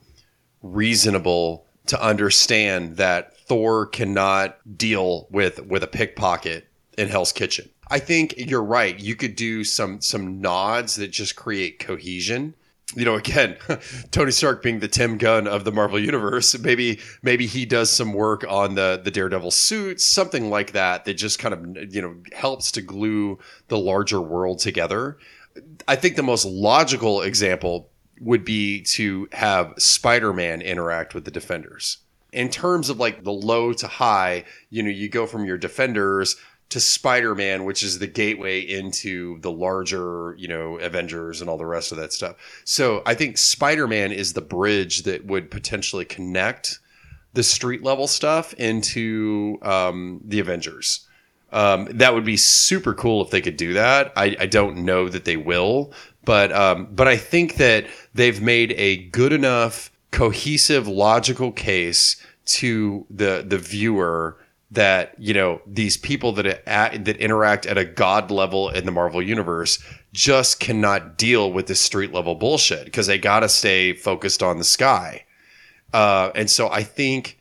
reasonable to understand that Thor cannot deal with with a pickpocket in Hell's Kitchen. I think you're right. You could do some some nods that just create cohesion. You know, again, Tony Stark being the Tim Gunn of the Marvel Universe, maybe maybe he does some work on the the Daredevil suits, something like that, that just kind of you know helps to glue the larger world together. I think the most logical example would be to have Spider-Man interact with the Defenders. In terms of like the low to high, you know, you go from your Defenders to Spider-Man, which is the gateway into the larger, you know, Avengers and all the rest of that stuff. So I think Spider-Man is the bridge that would potentially connect the street level stuff into um, the Avengers. Um, that would be super cool if they could do that. I, I don't know that they will, but um, but I think that they've made a good enough, cohesive, logical case to the the viewer that you know these people that at, that interact at a god level in the Marvel universe just cannot deal with this street level bullshit because they got to stay focused on the sky. Uh, and so I think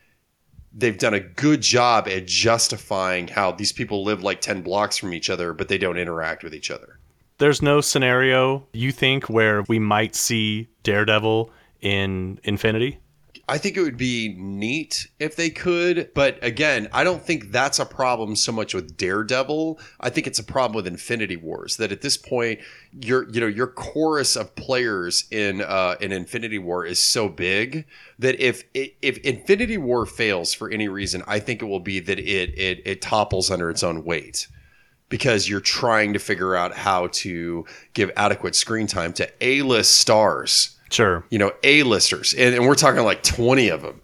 they've done a good job at justifying how these people live like 10 blocks from each other, but they don't interact with each other. There's no scenario you think where we might see Daredevil in Infinity? I think it would be neat if they could, but again, I don't think that's a problem so much with Daredevil. I think it's a problem with Infinity Wars. That at this point, your you know your chorus of players in uh, in Infinity War is so big that if if Infinity War fails for any reason, I think it will be that it it it topples under its own weight because you're trying to figure out how to give adequate screen time to A-list stars Sure. You know, A-listers. And, and we're talking like 20 of them.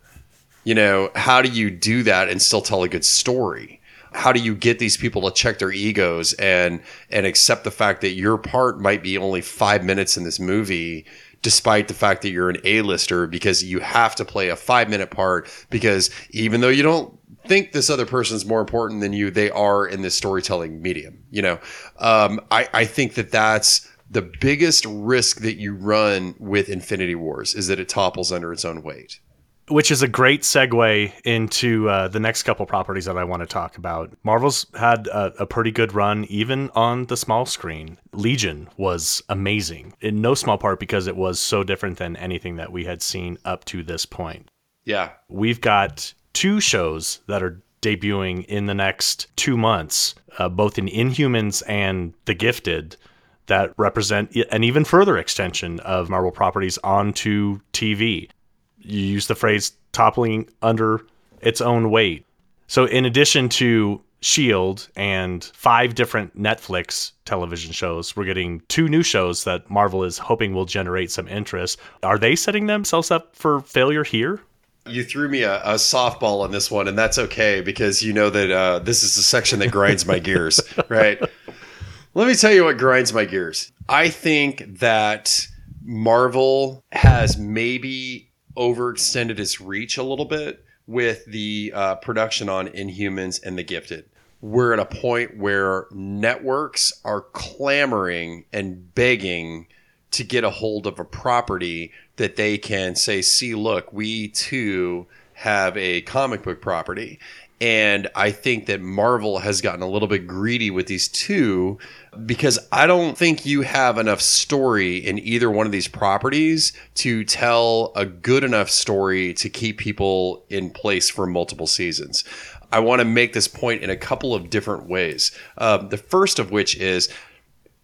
You know, how do you do that and still tell a good story? How do you get these people to check their egos and and accept the fact that your part might be only 5 minutes in this movie despite the fact that you're an A-lister because you have to play a 5-minute part because even though you don't think this other person's more important than you, they are in this storytelling medium. You know, um, I, I think that that's the biggest risk that you run with Infinity Wars is that it topples under its own weight. Which is a great segue into uh, the next couple properties that I want to talk about. Marvel's had a, a, pretty good run, even on the small screen. Legion was amazing, in no small part because it was so different than anything that we had seen up to this point. Yeah. We've got two shows that are debuting in the next two months, uh, both in Inhumans and The Gifted that represent an even further extension of Marvel properties onto TV. You use the phrase toppling under its own weight. So, in addition to S.H.I.E.L.D. and five different Netflix television shows, we're getting two new shows that Marvel is hoping will generate some interest. Are they setting themselves up for failure here? You threw me a, a, softball on this one, and that's okay because you know that uh, this is the section that grinds my gears, right? Let me tell you what grinds my gears. I think that Marvel has maybe overextended its reach a little bit with the uh, production on Inhumans and The Gifted. We're at a point where networks are clamoring and begging to get a hold of a property that they can say, see, look, we too have a comic book property. And I think that Marvel has gotten a little bit greedy with these two because I don't think you have enough story in either one of these properties to tell a good enough story to keep people in place for multiple seasons. I want to make this point in a couple of different ways. Um, the first of which is,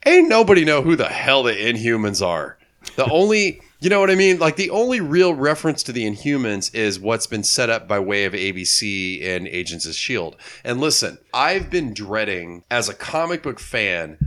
ain't nobody know who the hell the Inhumans are. The only, you know what I mean? Like the only real reference to the Inhumans is what's been set up by way of ABC and Agents of S.H.I.E.L.D. And listen, I've been dreading as a comic book fan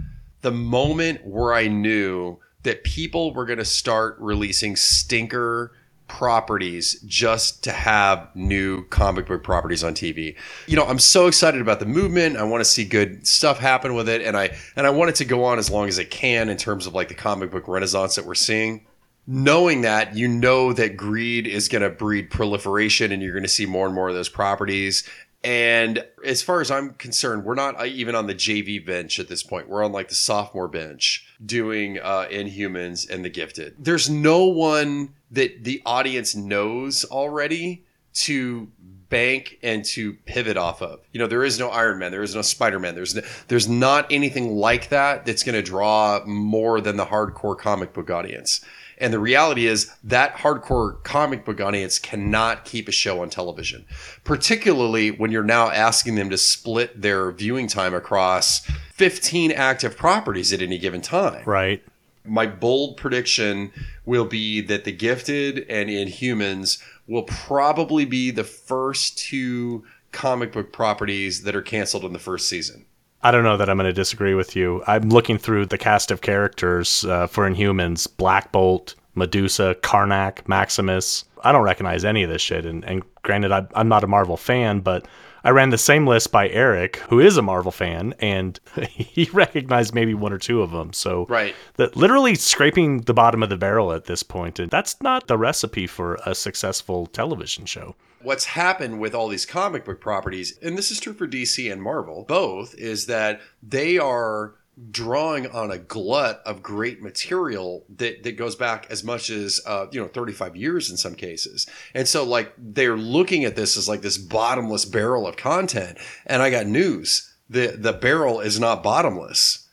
the moment where I knew that people were going to start releasing stinker properties just to have new comic book properties on TV. You know, I'm so excited about the movement. I want to see good stuff happen with it and I and I want it to go on as long as it can in terms of like the comic book renaissance that we're seeing. Knowing that, you know that greed is going to breed proliferation and you're going to see more and more of those properties and as far as I'm concerned, we're not uh, even on the JV bench at this point. We're on like the sophomore bench doing uh, Inhumans and The Gifted. There's no one that the audience knows already to bank and to pivot off of. You know, there is no Iron Man, there is no Spider Man, there's no, there's not anything like that that's going to draw more than the hardcore comic book audience. And the reality is that hardcore comic book audience cannot keep a show on television, particularly when you're now asking them to split their viewing time across 15 active properties at any given time. Right. My bold prediction will be that The Gifted and Inhumans will probably be the first two comic book properties that are canceled in the first season. I don't know that I'm going to disagree with you. I'm looking through the cast of characters uh, for Inhumans: Black Bolt, Medusa, Karnak, Maximus. I don't recognize any of this shit. And, and granted, I, I'm not a Marvel fan, but I ran the same list by Eric, who is a Marvel fan, and he recognized maybe one or two of them. So, right, that literally scraping the bottom of the barrel at this point, and that's not the recipe for a successful television show what's happened with all these comic book properties, and this is true for DC and Marvel, both, is that they are drawing on a glut of great material that, that goes back as much as uh, you know 35 years in some cases. And so like they're looking at this as like this bottomless barrel of content and i got news. The the barrel is not bottomless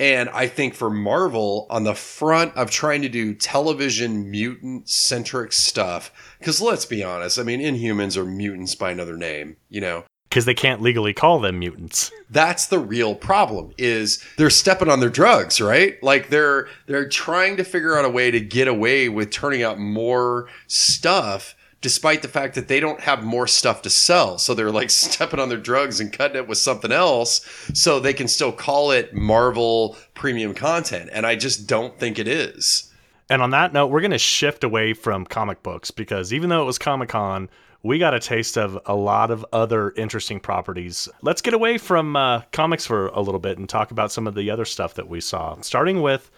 and I think for Marvel, on the front of trying to do television mutant centric stuff, because let's be honest, I mean, Inhumans are mutants by another name, you know? Because they can't legally call them mutants. That's the real problem. Is they're stepping on their drugs, right? Like they're they're trying to figure out a way to get away with turning out more stuff despite the fact that they don't have more stuff to sell. So they're like stepping on their drugs and cutting it with something else so they can still call it Marvel premium content. And I just don't think it is. And on that note, we're going to shift away from comic books because even though it was Comic Con, we got a taste of a lot of other interesting properties. Let's get away from uh, comics for a little bit and talk about some of the other stuff that we saw. Starting with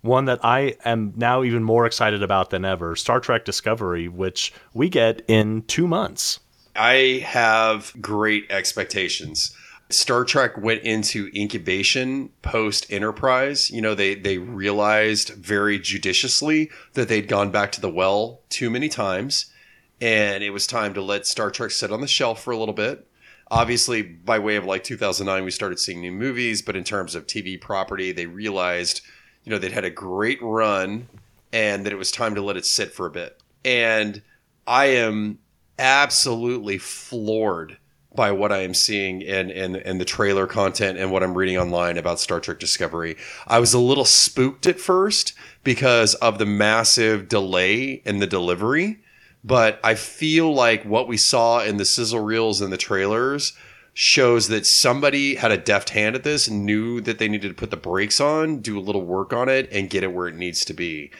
one that I am now even more excited about than ever Star Trek Discovery, which we get in two months. I have great expectations. Star Trek went into incubation post Enterprise. You know, they they realized very judiciously that they'd gone back to the well too many times, and it was time to let Star Trek sit on the shelf for a little bit. Obviously, by way of like 2009, we started seeing new movies, but in terms of TV property, they realized – you know, they'd had a great run and that it was time to let it sit for a bit. And I am absolutely floored by what I am seeing in, in, in the trailer content and what I'm reading online about Star Trek Discovery. I was a little spooked at first because of the massive delay in the delivery, but I feel like what we saw in the sizzle reels and the trailers shows that somebody had a deft hand at this, knew that they needed to put the brakes on, do a little work on it, and get it where it needs to be.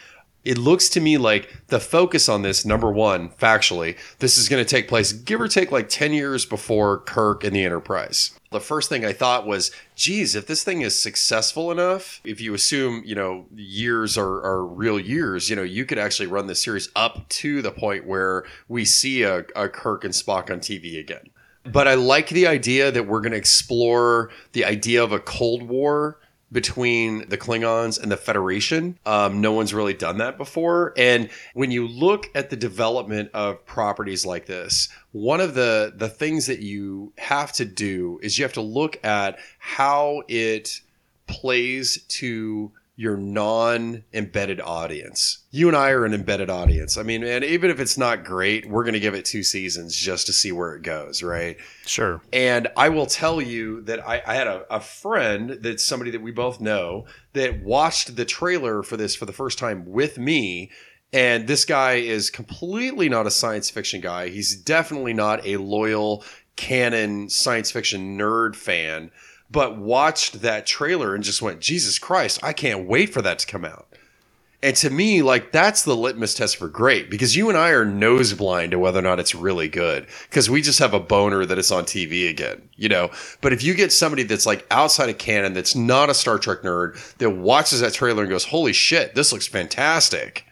It looks to me like the focus on this, number one, factually, this is going to take place, give or take, like 10 years before Kirk and the Enterprise. The first thing I thought was, geez, if this thing is successful enough, if you assume, you know, years are, are real years, you know, you could actually run this series up to the point where we see a, a Kirk and Spock on TV again but I like the idea that we're going to explore the idea of a Cold War between the Klingons and the Federation. Um, no one's really done that before. And when you look at the development of properties like this, one of the the things that you have to do is you have to look at how it plays to your non-embedded audience. You and I are an embedded audience. I mean, and even if it's not great, we're going to give it two seasons just to see where it goes, right? Sure. And I will tell you that I, I had a, a friend that's somebody that we both know that watched the trailer for this for the first time with me. And this guy is completely not a science fiction guy. He's definitely not a loyal canon science fiction nerd fan but watched that trailer and just went, Jesus Christ, I can't wait for that to come out. And to me, like that's the litmus test for great because you and I are nose blind to whether or not it's really good because we just have a boner that it's on TV again, you know. But if you get somebody that's like outside of canon, that's not a Star Trek nerd, that watches that trailer and goes, "Holy shit, this looks fantastic,"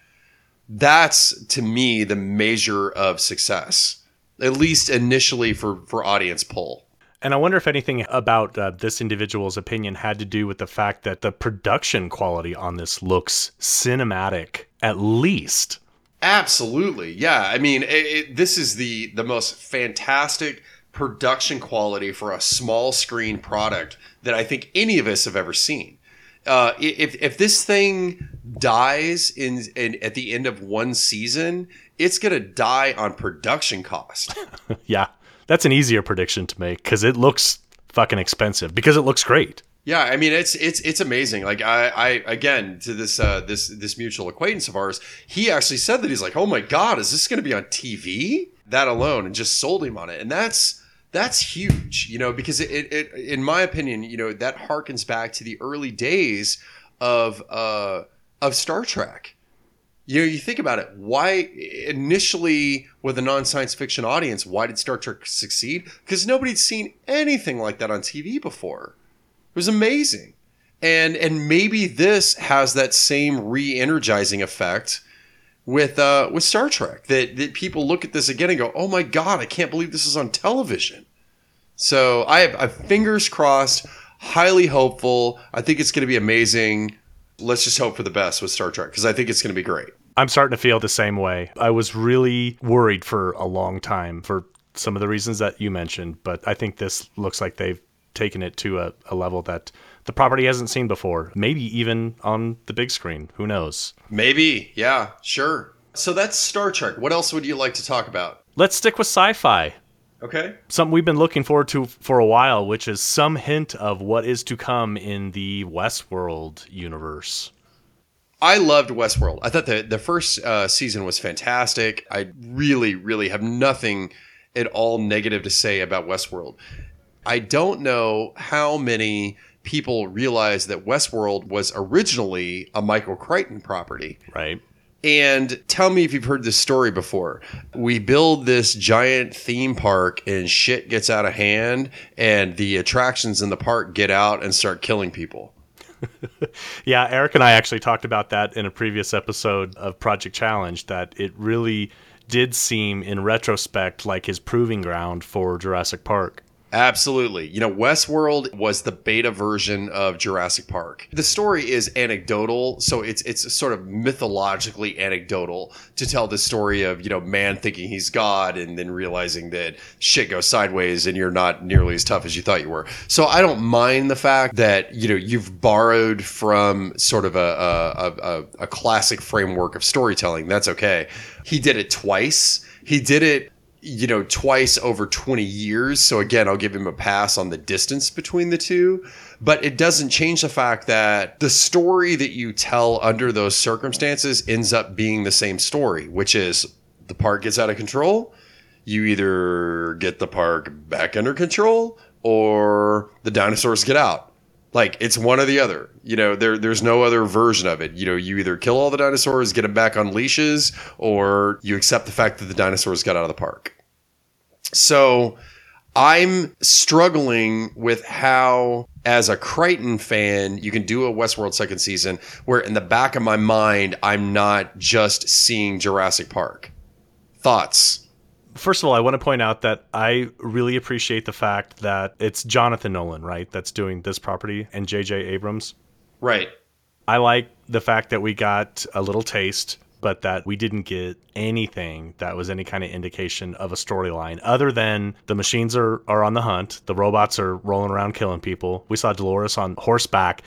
that's to me the measure of success, at least initially for for audience pull. And I wonder if anything about uh, this individual's opinion had to do with the fact that the production quality on this looks cinematic, at least. Absolutely, yeah. I mean, it, it, this is the the most fantastic production quality for a small screen product that I think any of us have ever seen. Uh, if if this thing dies in, in at the end of one season, it's gonna die on production cost. yeah that's an easier prediction to make because it looks fucking expensive because it looks great. Yeah, I mean it's it's it's amazing. Like I, I again to this uh, this this mutual acquaintance of ours, he actually said that he's like, oh my god, is this going to be on TV? That alone, and just sold him on it, and that's that's huge, you know, because it, it, it in my opinion, you know, that harkens back to the early days of uh of Star Trek you know, you think about it. Why initially with a non-science fiction audience, why did Star Trek succeed? Because nobody'd seen anything like that on TV before. It was amazing. And and maybe this has that same re-energizing effect with uh with Star Trek. That that people look at this again and go, "Oh my god, I can't believe this is on television." So, I have, I have fingers crossed, highly hopeful. I think it's going to be amazing let's just hope for the best with Star Trek because I think it's going to be great. I'm starting to feel the same way. I was really worried for a long time for some of the reasons that you mentioned, but I think this looks like they've taken it to a, a level that the property hasn't seen before. Maybe even on the big screen. Who knows? Maybe. Yeah, sure. So that's Star Trek. What else would you like to talk about? Let's stick with sci fi. Okay. Something we've been looking forward to for a while, which is some hint of what is to come in the Westworld universe. I loved Westworld. I thought the the first uh, season was fantastic. I really, really have nothing at all negative to say about Westworld. I don't know how many people realize that Westworld was originally a Michael Crichton property. Right. And tell me if you've heard this story before. We build this giant theme park and shit gets out of hand, and the attractions in the park get out and start killing people. yeah, Eric and I actually talked about that in a previous episode of Project Challenge that it really did seem in retrospect like his proving ground for Jurassic Park. Absolutely. You know, Westworld was the beta version of Jurassic Park. The story is anecdotal, so it's it's sort of mythologically anecdotal to tell the story of, you know, man thinking he's God and then realizing that shit goes sideways and you're not nearly as tough as you thought you were. So I don't mind the fact that, you know, you've borrowed from sort of a a, a, a classic framework of storytelling. That's okay. He did it twice. He did it you know, twice over 20 years. So again, I'll give him a pass on the distance between the two. But it doesn't change the fact that the story that you tell under those circumstances ends up being the same story, which is the park gets out of control. You either get the park back under control or the dinosaurs get out. Like it's one or the other. You know, there there's no other version of it. You know, you either kill all the dinosaurs, get them back on leashes, or you accept the fact that the dinosaurs got out of the park. So I'm struggling with how, as a Crichton fan, you can do a Westworld second season where in the back of my mind, I'm not just seeing Jurassic Park. Thoughts? First of all, I want to point out that I really appreciate the fact that it's Jonathan Nolan, right, that's doing this property and J.J. Abrams. Right. I like the fact that we got a little taste, but that we didn't get anything that was any kind of indication of a storyline other than the machines are, are on the hunt, the robots are rolling around killing people. We saw Dolores on horseback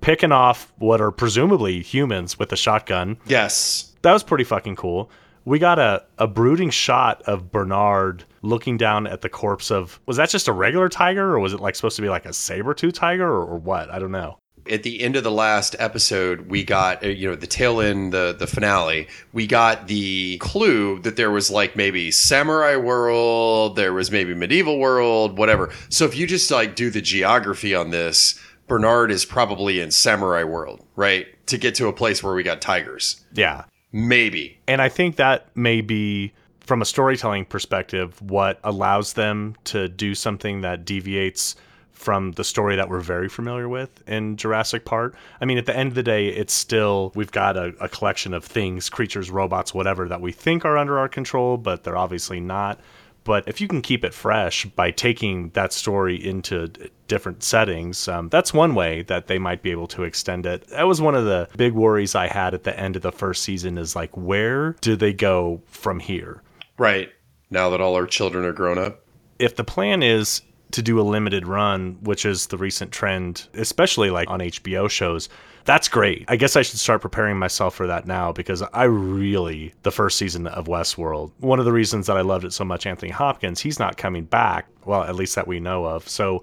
picking off what are presumably humans with a shotgun. Yes. That was pretty fucking cool. We got a, a brooding shot of Bernard looking down at the corpse of was that just a regular tiger or was it like supposed to be like a saber tooth tiger or, or what? I don't know at the end of the last episode, we got uh, you know the tail end, the the finale. We got the clue that there was like maybe samurai world, there was maybe medieval world, whatever. So if you just like do the geography on this, Bernard is probably in samurai world, right? To get to a place where we got tigers. Yeah. Maybe. And I think that may be from a storytelling perspective what allows them to do something that deviates from the story that we're very familiar with in Jurassic Park. I mean, at the end of the day, it's still, we've got a, a, collection of things, creatures, robots, whatever, that we think are under our control, but they're obviously not. But if you can keep it fresh by taking that story into different settings, um, that's one way that they might be able to extend it. That was one of the big worries I had at the end of the first season is like, where do they go from here? Right. Now that all our children are grown up. If the plan is to do a limited run, which is the recent trend, especially like on HBO shows, that's great. I guess I should start preparing myself for that now because I really, the first season of Westworld, one of the reasons that I loved it so much, Anthony Hopkins, he's not coming back. Well, at least that we know of. So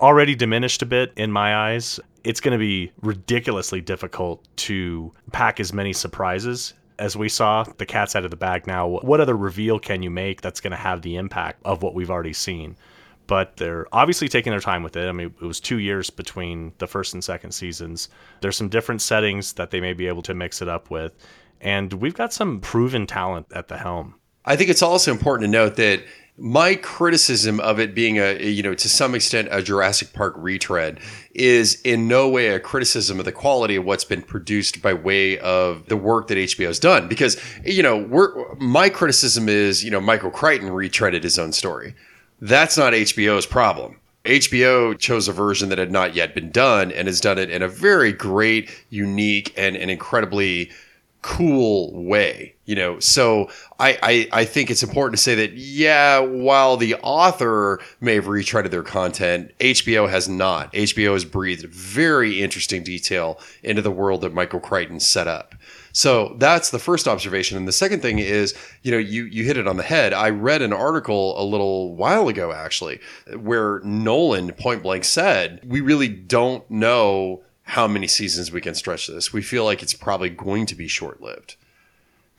already diminished a bit in my eyes. It's going to be ridiculously difficult to pack as many surprises as we saw. The cat's out of the bag now. What other reveal can you make that's going to have the impact of what we've already seen? But they're obviously taking their time with it. I mean, it was two years between the first and second seasons. There's some different settings that they may be able to mix it up with. And we've got some proven talent at the helm. I think it's also important to note that my criticism of it being a you know to some extent a Jurassic Park retread is in no way a criticism of the quality of what's been produced by way of the work that HBO's done because you know we're my criticism is you know Michael Crichton retreaded his own story that's not HBO's problem. HBO chose a version that had not yet been done and has done it in a very great, unique, and an incredibly cool way you know? So I, I i think it's important to say that yeah while the author may have retreaded their content hbo has not. Hbo has breathed very interesting detail into the world that michael crichton set up so that's the first observation. And the second thing is, you know, you you hit it on the head. I read an article a little while ago actually where Nolan point blank said, "We really don't know how many seasons we can stretch this. We feel like it's probably going to be short-lived."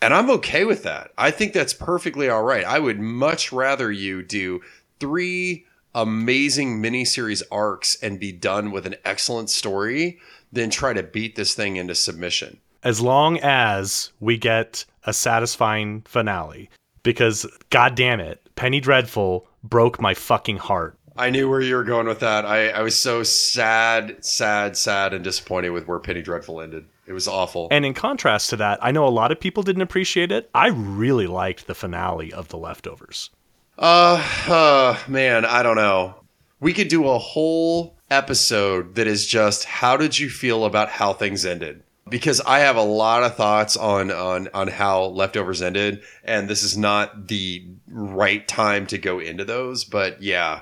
And I'm okay with that. I think that's perfectly all right. I would much rather you do 3 amazing miniseries arcs and be done with an excellent story than try to beat this thing into submission as long as we get a satisfying finale. Because, god damn it, Penny Dreadful broke my fucking heart. I knew where you were going with that. I, I was so sad, sad, sad, and disappointed with where Penny Dreadful ended. It was awful. And in contrast to that, I know a lot of people didn't appreciate it. I really liked the finale of The Leftovers. Uh, uh man, I don't know. We could do a whole episode that is just how did you feel about how things ended? Because I have a lot of thoughts on on on how leftovers ended, and this is not the right time to go into those. But yeah,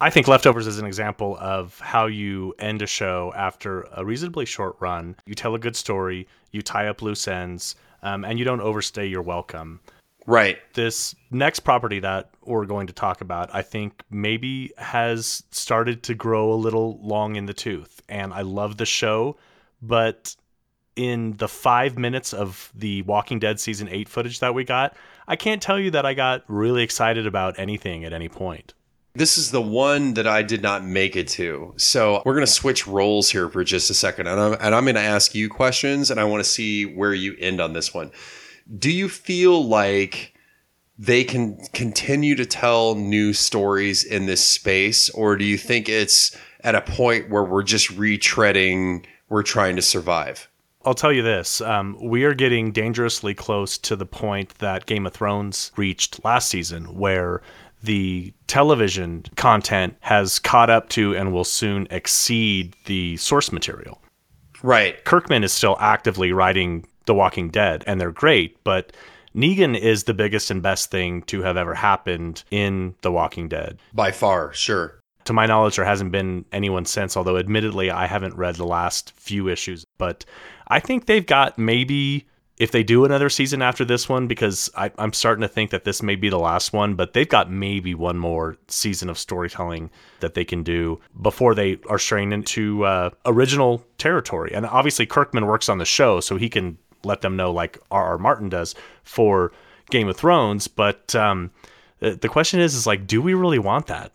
I think leftovers is an example of how you end a show after a reasonably short run. You tell a good story, you tie up loose ends, um, and you don't overstay your welcome. Right. This next property that we're going to talk about, I think maybe has started to grow a little long in the tooth. And I love the show, but in the five minutes of the Walking Dead season eight footage that we got, I can't tell you that I got really excited about anything at any point. This is the one that I did not make it to. So we're going to switch roles here for just a second. And I'm, and I'm going to ask you questions and I want to see where you end on this one. Do you feel like they can continue to tell new stories in this space? Or do you think it's at a point where we're just retreading, we're trying to survive? I'll tell you this: um, we are getting dangerously close to the point that Game of Thrones reached last season, where the television content has caught up to and will soon exceed the source material. Right. Kirkman is still actively writing The Walking Dead, and they're great, but Negan is the biggest and best thing to have ever happened in The Walking Dead. By far, sure. To my knowledge, there hasn't been anyone since, although admittedly, I haven't read the last few issues. But I think they've got maybe, if they do another season after this one, because I, I'm starting to think that this may be the last one, but they've got maybe one more season of storytelling that they can do before they are straying into uh, original territory. And obviously, Kirkman works on the show, so he can let them know, like R.R. Martin does for Game of Thrones. But um, the question is, is like, do we really want that?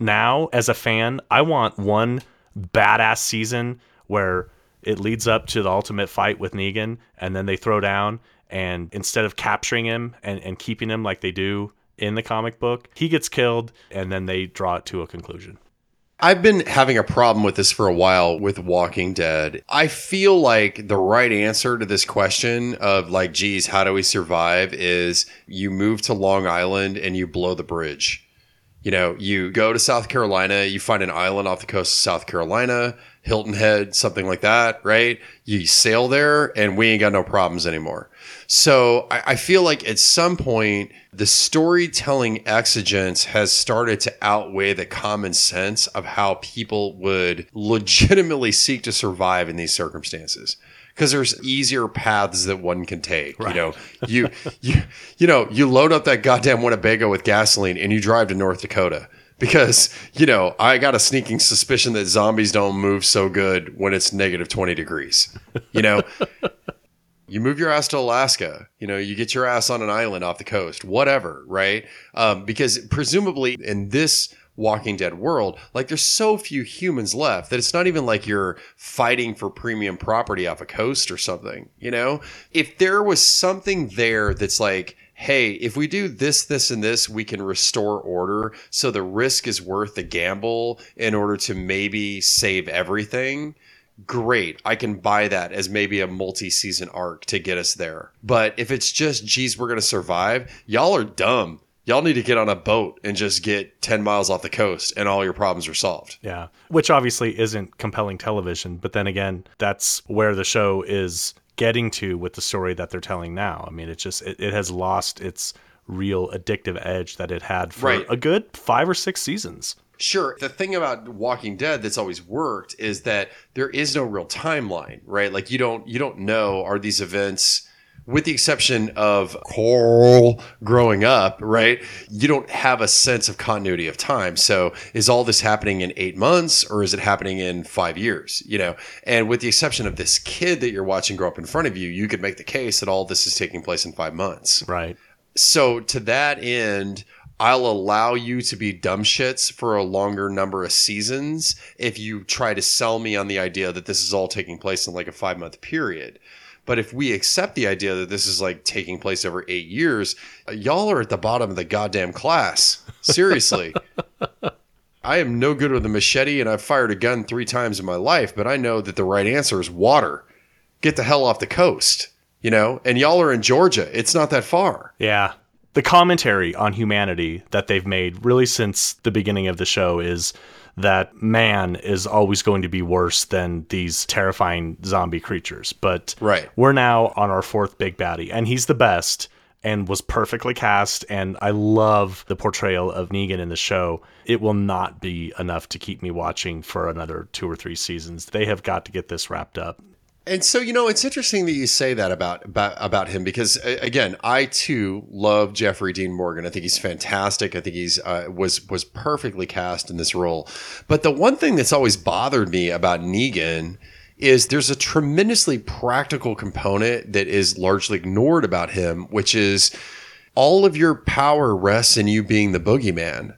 now as a fan, I want one badass season where it leads up to the ultimate fight with Negan and then they throw down and instead of capturing him and, and keeping him like they do in the comic book, he gets killed and then they draw it to a conclusion. I've been having a problem with this for a while with Walking Dead. I feel like the right answer to this question of like, geez, how do we survive is you move to Long Island and you blow the bridge you know, you go to South Carolina, you find an island off the coast of South Carolina, Hilton Head, something like that, right? You sail there and we ain't got no problems anymore. So I, I feel like at some point, the storytelling exigence has started to outweigh the common sense of how people would legitimately seek to survive in these circumstances because there's easier paths that one can take. Right. You know, you you you know, you load up that goddamn Winnebago with gasoline and you drive to North Dakota because you know I got a sneaking suspicion that zombies don't move so good when it's negative twenty degrees. You know. you move your ass to Alaska, you know, you get your ass on an island off the coast, whatever, right? Um, because presumably in this Walking Dead world, like there's so few humans left that it's not even like you're fighting for premium property off a coast or something, you know? If there was something there that's like, hey, if we do this, this, and this, we can restore order. So the risk is worth the gamble in order to maybe save everything. Great. I can buy that as maybe a multi season arc to get us there. But if it's just, geez, we're going to survive, y'all are dumb y'all need to get on a boat and just get 10 miles off the coast and all your problems are solved. Yeah. Which obviously isn't compelling television, but then again, that's where the show is getting to with the story that they're telling now. I mean, it just it, it has lost its real addictive edge that it had for right. a good 5 or 6 seasons. Sure. The thing about Walking Dead that's always worked is that there is no real timeline, right? Like you don't you don't know are these events with the exception of Coral growing up, right? You don't have a sense of continuity of time. So is all this happening in eight months or is it happening in five years? You know, and with the exception of this kid that you're watching grow up in front of you, you could make the case that all this is taking place in five months. Right. So to that end, I'll allow you to be dumb shits for a longer number of seasons if you try to sell me on the idea that this is all taking place in like a five month period. But if we accept the idea that this is like taking place over eight years, y'all are at the bottom of the goddamn class. Seriously. I am no good with a machete and I've fired a gun three times in my life, but I know that the right answer is water. Get the hell off the coast, you know? And y'all are in Georgia. It's not that far. Yeah. The commentary on humanity that they've made really since the beginning of the show is that man is always going to be worse than these terrifying zombie creatures. But right. we're now on our fourth big baddie, and he's the best and was perfectly cast. And I love the portrayal of Negan in the show. It will not be enough to keep me watching for another two or three seasons. They have got to get this wrapped up. And so, you know, it's interesting that you say that about about, about him because again, I too love Jeffrey Dean Morgan. I think he's fantastic. I think he's uh, was was perfectly cast in this role. But the one thing that's always bothered me about Negan is there's a tremendously practical component that is largely ignored about him, which is all of your power rests in you being the boogeyman.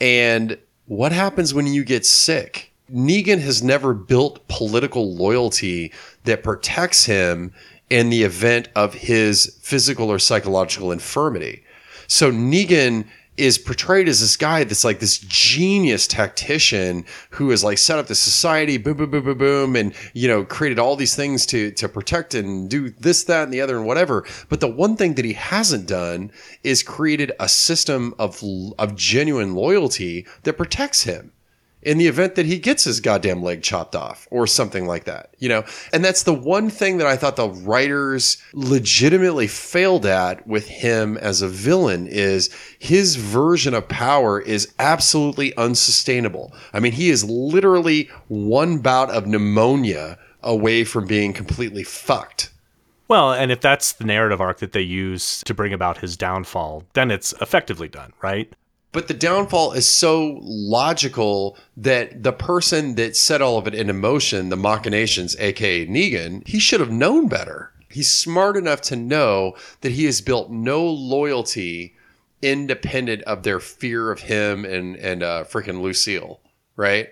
And what happens when you get sick? Negan has never built political loyalty that protects him in the event of his physical or psychological infirmity. So Negan is portrayed as this guy that's like this genius tactician who has like set up the society, boom, boom, boom, boom, boom, and you know created all these things to to protect and do this, that, and the other, and whatever. But the one thing that he hasn't done is created a system of of genuine loyalty that protects him in the event that he gets his goddamn leg chopped off or something like that, you know? And that's the one thing that I thought the writers legitimately failed at with him as a villain is his version of power is absolutely unsustainable. I mean, he is literally one bout of pneumonia away from being completely fucked. Well, and if that's the narrative arc that they use to bring about his downfall, then it's effectively done, right? But the downfall is so logical that the person that set all of it into motion, the machinations, aka Negan, he should have known better. He's smart enough to know that he has built no loyalty independent of their fear of him and and uh, freaking Lucille, right?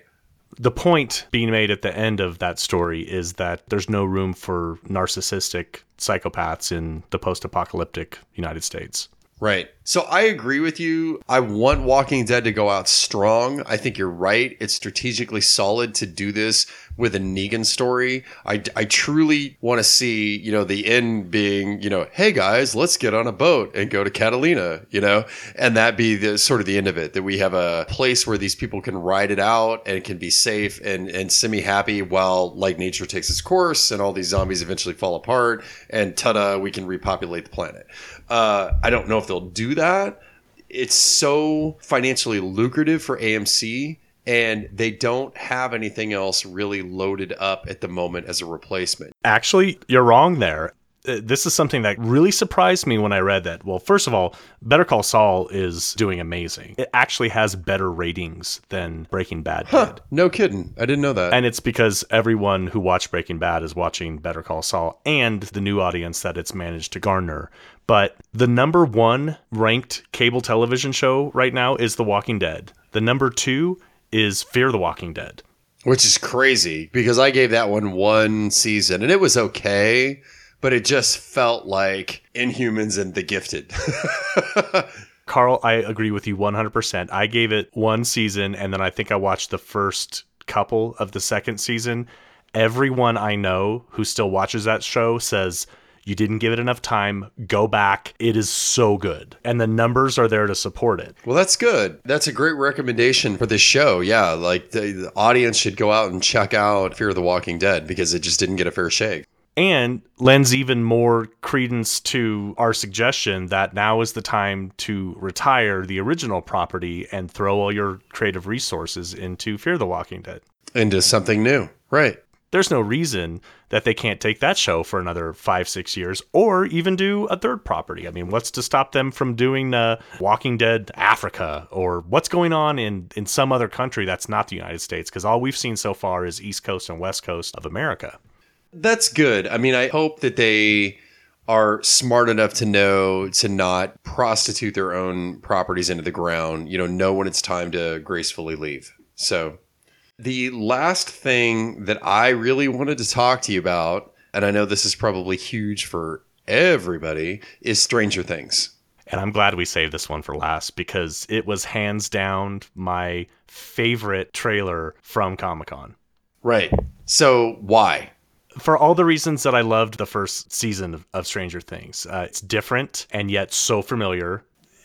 The point being made at the end of that story is that there's no room for narcissistic psychopaths in the post-apocalyptic United States. Right. So I agree with you. I want Walking Dead to go out strong. I think you're right. It's strategically solid to do this with a Negan story. I, I truly want to see, you know, the end being, you know, hey guys, let's get on a boat and go to Catalina, you know, and that be the sort of the end of it, that we have a place where these people can ride it out and can be safe and, and semi happy while like nature takes its course and all these zombies eventually fall apart and ta-da, we can repopulate the planet. Uh, I don't know if they'll do that. It's so financially lucrative for AMC and they don't have anything else really loaded up at the moment as a replacement. Actually, you're wrong there. Uh, This is something that really surprised me when I read that. Well, first of all, Better Call Saul is doing amazing. It actually has better ratings than Breaking Bad did. No kidding. I didn't know that. And it's because everyone who watched Breaking Bad is watching Better Call Saul and the new audience that it's managed to garner. But the number one ranked cable television show right now is The Walking Dead. The number two is Fear the Walking Dead. Which is crazy because I gave that one one season and it was okay, but it just felt like Inhumans and The Gifted. Carl, I agree with you 100%. I gave it one season and then I think I watched the first couple of the second season. Everyone I know who still watches that show says, you didn't give it enough time. Go back. It is so good. And the numbers are there to support it. well, that's good. That's a great recommendation for this show. Yeah, like the, the audience should go out and check out Fear of the Walking Dead because it just didn't get a fair shake. and lends even more credence to our suggestion that now is the time to retire the original property and throw all your creative resources into Fear the Walking Dead. Into something new. Right. There's no reason that they can't take that show for another five, six years, or even do a third property. I mean, what's to stop them from doing uh, Walking Dead Africa, or what's going on in in some other country that's not the United States? Because all we've seen so far is East Coast and West Coast of America. That's good. I mean, I hope that they are smart enough to know to not prostitute their own properties into the ground, you know, know when it's time to gracefully leave. So, the last thing that I really wanted to talk to you about, and I know this is probably huge for everybody, is Stranger Things. And I'm glad we saved this one for last because it was hands down my favorite trailer from Comic Con. Right. So, why? For all the reasons that I loved the first season of, Stranger Things, uh, it's different and yet so familiar.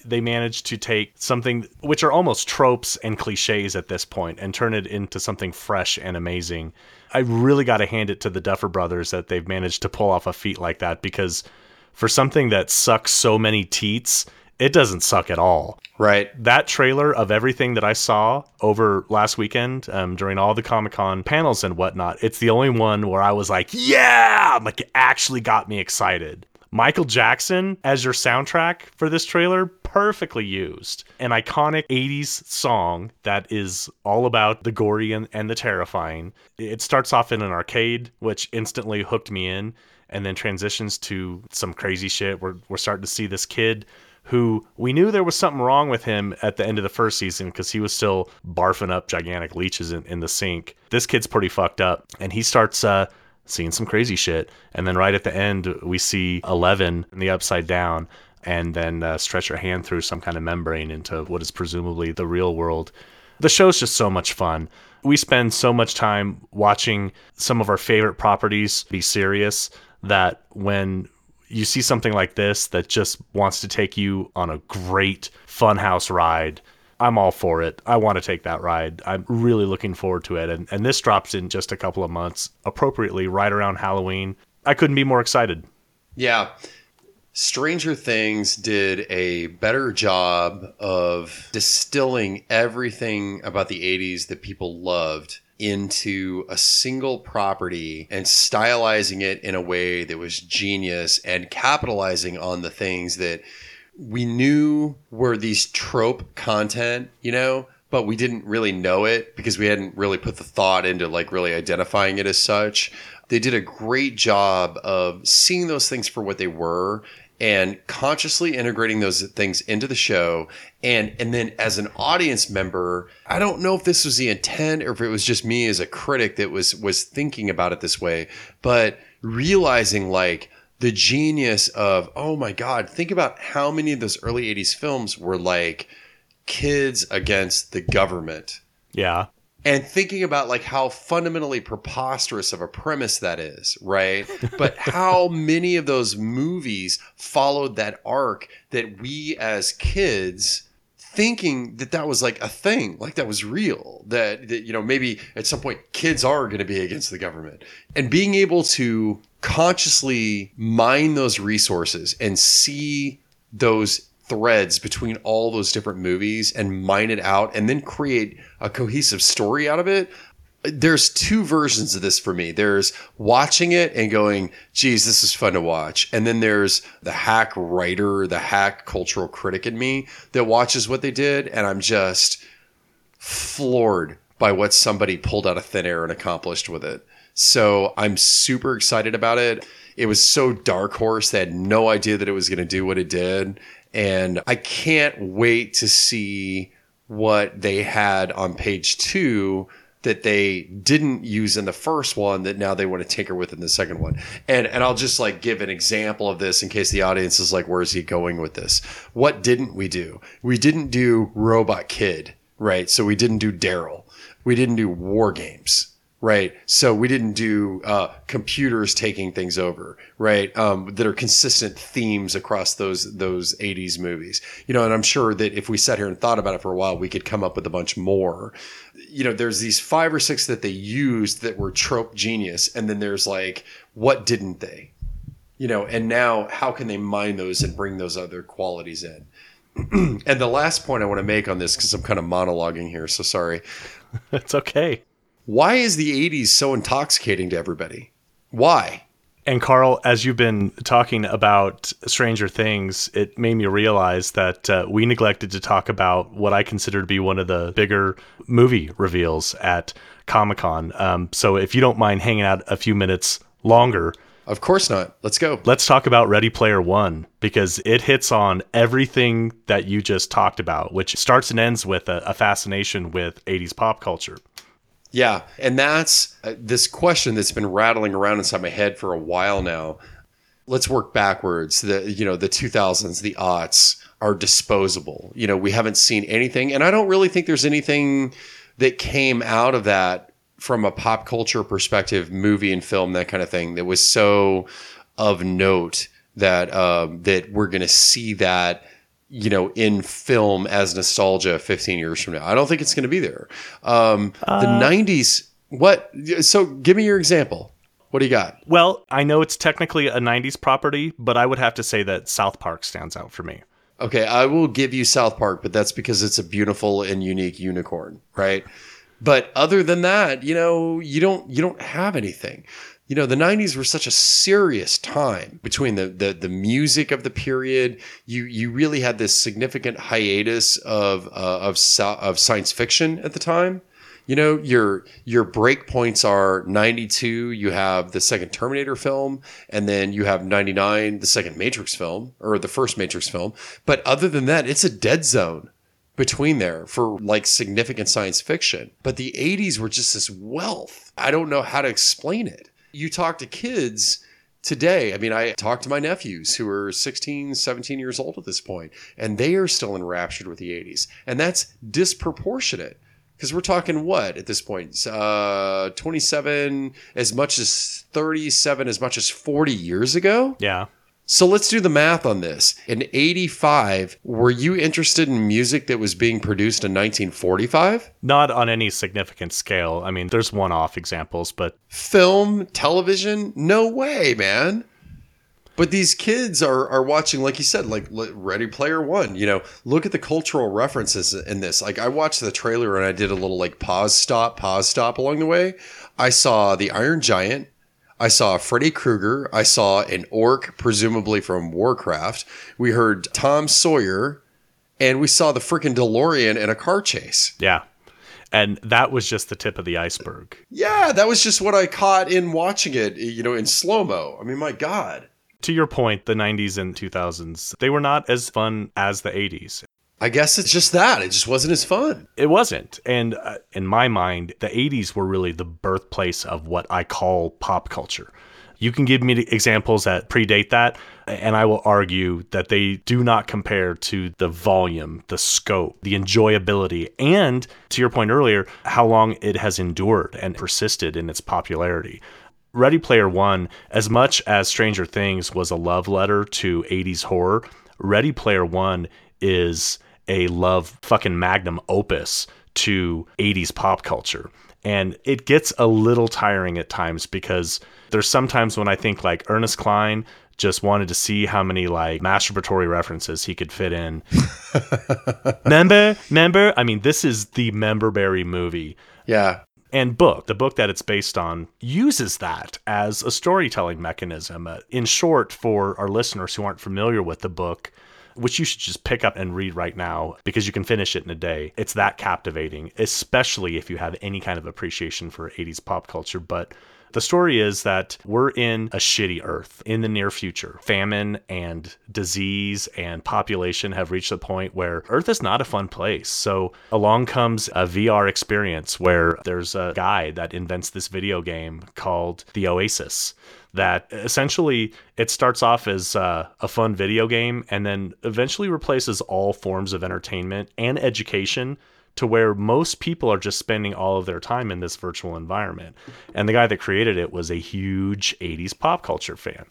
They managed to take something which are almost tropes and cliches at this point and turn it into something fresh and amazing. I really got to hand it to the Duffer Brothers that they've managed to pull off a feat like that because for something that sucks so many teats, it doesn't suck at all. Right. That trailer of everything that I saw over last weekend um, during all the Comic Con panels and whatnot, it's the only one where I was like, yeah, like it actually got me excited. Michael Jackson as your soundtrack for this trailer, perfectly used. An iconic 80s song that is all about the gory and, and the terrifying. It starts off in an arcade, which instantly hooked me in, and then transitions to some crazy shit. We're, we're starting to see this kid who we knew there was something wrong with him at the end of the first season because he was still barfing up gigantic leeches in, in the sink. This kid's pretty fucked up, and he starts uh, seeing some crazy shit. And then right at the end, we see Eleven in the upside down, and then uh, stretch her hand through some kind of membrane into what is presumably the real world. The show's just so much fun. We spend so much time watching some of our favorite properties be serious that when you see something like this that just wants to take you on a great funhouse ride, I'm all for it. I want to take that ride. I'm really looking forward to it. And, and this drops in just a couple of months, appropriately, right around Halloween. I couldn't be more excited. Yeah. Stranger Things did a better job of distilling everything about the 80s that people loved into a single property and stylizing it in a way that was genius and capitalizing on the things that we knew were these trope content, you know, but we didn't really know it because we hadn't really put the thought into like really identifying it as such. They did a great job of seeing those things for what they were and consciously integrating those things into the show and and then as an audience member i don't know if this was the intent or if it was just me as a critic that was was thinking about it this way but realizing like the genius of oh my god think about how many of those early 80s films were like kids against the government Yeah. and thinking about like how fundamentally preposterous of a premise that is, right? But how many of those movies followed that arc that we as kids thinking that that was like a thing, like that was real, that, that you know maybe at some point kids are going to be against the government, and being able to consciously mine those resources and see those threads between all those different movies and mine it out and then create a cohesive story out of it. There's two versions of this for me. There's watching it and going, geez, this is fun to watch. And then there's the hack writer, the hack cultural critic in me that watches what they did. And I'm just floored by what somebody pulled out of thin air and accomplished with it. So I'm super excited about it. It was so dark horse. They had no idea that it was going to do what it did. And I can't wait to see what they had on page two that they didn't use in the first one that now they want to tinker with in the second one. And and I'll just like give an example of this in case the audience is like, where is he going with this? What didn't we do? We didn't do Robot Kid, right? So we didn't do Daryl. We didn't do War Games right? So we didn't do uh, computers taking things over, right? Um, that are consistent themes across those those '80s movies, you know. And I'm sure that if we sat here and thought about it for a while, we could come up with a bunch more. You know, there's these five or six that they used that were trope genius, and then there's like, what didn't they? You know, and now how can they mine those and bring those other qualities in? and the last point I want to make on this, because I'm kind of monologuing here, so sorry. It's okay. Why is the 80s so intoxicating to everybody? Why? And Carl, as you've been talking about Stranger Things, it made me realize that uh, we neglected to talk about what I consider to be one of the bigger movie reveals at Comic Con. Um, so if you don't mind hanging out a few minutes longer, Of course not. Let's go. let's talk about Ready Player One because it hits on everything that you just talked about, which starts and ends with a, a fascination with 80s pop culture. Yeah, and that's uh, this question that's been rattling around inside my head for a while now. Let's work backwards. The you know the 2000s, the aughts are disposable. You know we haven't seen anything, and I don't really think there's anything that came out of that from a pop culture perspective, movie and film, that kind of thing, that was so of note that um, that we're going to see that you know in film as nostalgia 15 years from now. I don't think it's going to be there. Um, the 90s. What? So give me your example. What do you got? Well, I know it's technically a 90s property, but I would have to say that South Park stands out for me. Okay, I will give you South Park, but that's because it's a beautiful and unique unicorn, right? But other than that, you know, you don't you don't have anything. You know, the 90s were such a serious time between the the, the music of the period. You you really had this significant hiatus of uh, of of science fiction at the time. You know, your your break points are 92, you have the second Terminator film, and then you have 99, the second Matrix film, or the first Matrix film. But other than that, it's a dead zone between there for like significant science fiction. But the 80s were just this wealth. I don't know how to explain it. You talk to kids today. I mean, I talk to my nephews who are 16, 17 years old at this point, and they are still enraptured with the 80s. And that's disproportionate because we're talking what at this point? Uh, 27, as much as 37, as much as 40 years ago. Yeah. So let's do the math on this. In 85, were you interested in music that was being produced in 1945? Not on any significant scale. I mean, there's one off examples, but Film, television? No way, man. But these kids are are watching, like you said, like Ready Player One. You know, look at the cultural references in this. Like I watched the trailer and I did a little like pause, stop, pause, stop along the way. I saw the Iron Giant. I saw Freddy Krueger. I saw an orc, presumably from Warcraft. We heard Tom Sawyer, and we saw the freaking DeLorean in a car chase. yeah. And that was just the tip of the iceberg. Yeah, that was just what I caught in watching it. You know, in slow mo. I mean, my God. To your point, the 90s and 2000s, they were not as fun as the 80s. I guess it's just that. It just wasn't as fun. It wasn't. And uh, in my mind, the 80s were really the birthplace of what I call pop culture. You can give me examples that predate that, and I will argue that they do not compare to the volume, the scope, the enjoyability, and to your point earlier, how long it has endured and persisted in its popularity. Ready Player One, as much as Stranger Things was a love letter to 80s horror, Ready Player One is a love fucking magnum opus to 80s pop culture. And it gets a little tiring at times because there's sometimes when I think like Ernest Cline just wanted to see how many like masturbatory references he could fit in. member, member. I mean, this is the Memberberry movie Yeah. and book, the book that it's based on, uses that as a storytelling mechanism. Uh, in short, for our listeners who aren't familiar with the book, which you should just pick up and read right now because you can finish it in a day. It's that captivating, especially if you have any kind of appreciation for 80s pop culture. But the story is that we're in a shitty Earth in the near future. Famine and disease and population have reached a point where Earth is not a fun place. So along comes a VR experience where there's a guy that invents this video game called The Oasis that essentially it starts off as uh, a fun video game and then eventually replaces all forms of entertainment and education to where most people are just spending all of their time in this virtual environment. And the guy that created it was a huge 80s pop culture fan.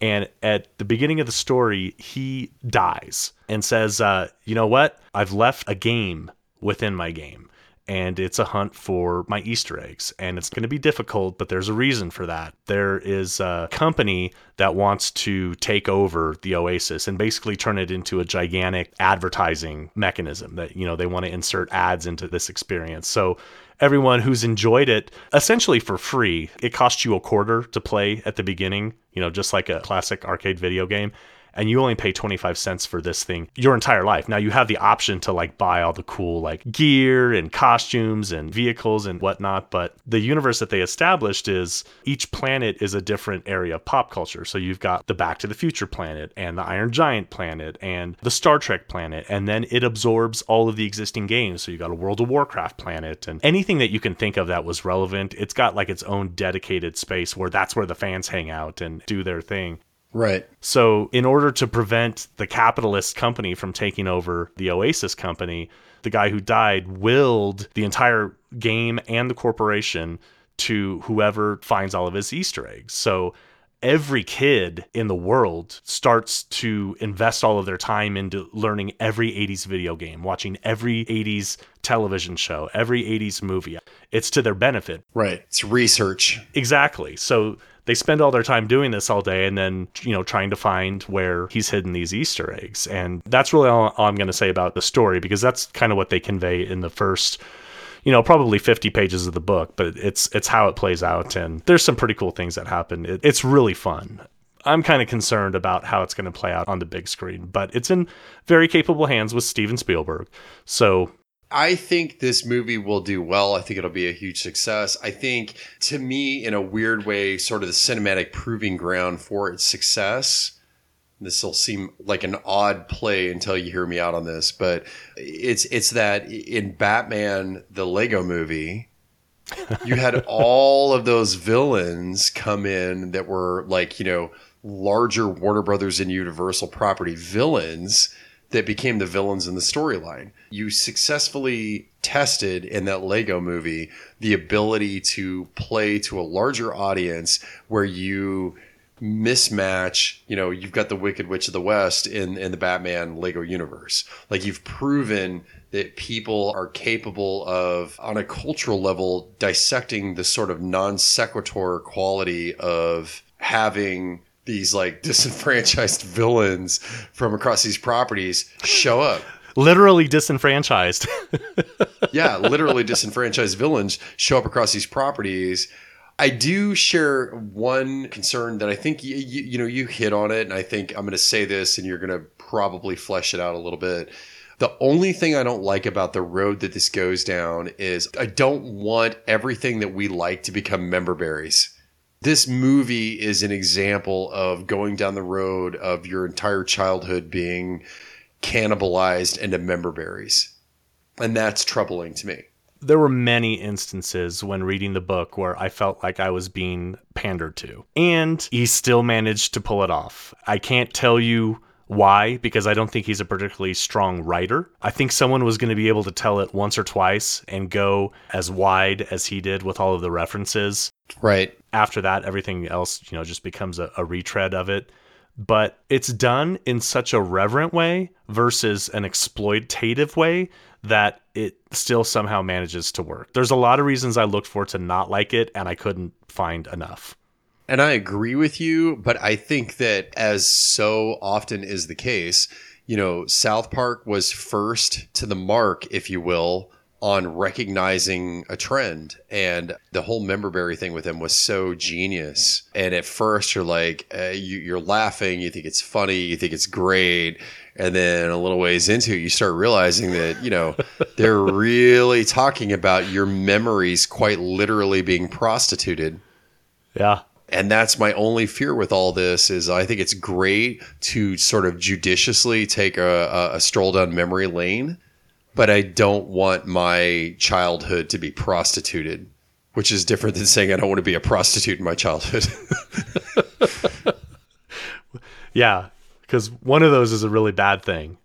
And at the beginning of the story, he dies and says, uh, You know what? I've left a game within my game and it's a hunt for my Easter eggs. And it's going to be difficult, but there's a reason for that. There is a company that wants to take over the Oasis and basically turn it into a gigantic advertising mechanism that, you know, they want to insert ads into this experience. So everyone who's enjoyed it essentially for free, it costs you a quarter to play at the beginning, you know, just like a classic arcade video game and you only pay 25 cents for this thing your entire life. Now you have the option to like buy all the cool like gear and costumes and vehicles and whatnot, but the universe that they established is each planet is a different area of pop culture. So you've got the Back to the Future planet and the Iron Giant planet and the Star Trek planet, and then it absorbs all of the existing games. So you got a World of Warcraft planet and anything that you can think of that was relevant. It's got like its own dedicated space where that's where the fans hang out and do their thing. Right. So, in order to prevent the capitalist company from taking over the Oasis company, the guy who died willed the entire game and the corporation to whoever finds all of his Easter eggs. So, every kid in the world starts to invest all of their time into learning every 80s video game, watching every 80s television show, every 80s movie. It's to their benefit. Right. It's research. Exactly. So they spend all their time doing this all day and then, you know, trying to find where he's hidden these Easter eggs. And that's really all, all I'm going to say about the story because that's kind of what they convey in the first you know probably 50 pages of the book but it's it's how it plays out. And there's some pretty cool things that happen. It, it's really fun. I'm kind of concerned about how it's going to play out on the big screen but it's in very capable hands with steven spielberg. So I think this movie will do well. I think it'll be a huge success. I think, to me, in a weird way, sort of the cinematic proving ground for its success. This will seem like an odd play until you hear me out on this, but it's it's that in Batman the Lego movie, you had all of those villains come in that were like, you know, larger Warner Brothers and Universal property villains that became the villains in the storyline. You successfully tested in that Lego movie the ability to play to a larger audience where you mismatch. You know, you've got the Wicked Witch of the West in in the Batman Lego universe. Like you've proven that people are capable of, on a cultural level, dissecting the sort of non sequitur quality of having these like disenfranchised villains from across these properties show up. Literally disenfranchised. yeah, literally disenfranchised villains show up across these properties. I do share one concern that I think you, you, you know you hit on it, and I think I'm going to say this, and you're going to probably flesh it out a little bit. The only thing I don't like about the road that this goes down is I don't want everything that we like to become member berries. This movie is an example of going down the road of your entire childhood being cannibalized into member berries. And that's troubling to me. There were many instances when reading the book where I felt like I was being pandered to. And he still managed to pull it off. I can't tell you why? Because I don't think he's a particularly strong writer. I think someone was going to be able to tell it once or twice and go as wide as he did with all of the references. Right. After that, everything else, you know, just becomes a, a retread of it. But it's done in such a reverent way versus an exploitative way that it still somehow manages to work. There's a lot of reasons I looked for to not like it, and I couldn't find enough. And I agree with you, but I think that as so often is the case, you know, South Park was first to the mark, if you will, on recognizing a trend. And the whole memberberry thing with him was so genius. And at first, you're like, uh, you, are laughing, you think it's funny, you think it's great. And then a little ways into it, you start realizing that, you know, they're really talking about your memories quite literally being prostituted. Yeah and that's my only fear with all this is I think it's great to sort of judiciously take a, a, stroll down memory lane, but I don't want my childhood to be prostituted, which is different than saying I don't want to be a prostitute in my childhood. yeah, because one of those is a really bad thing.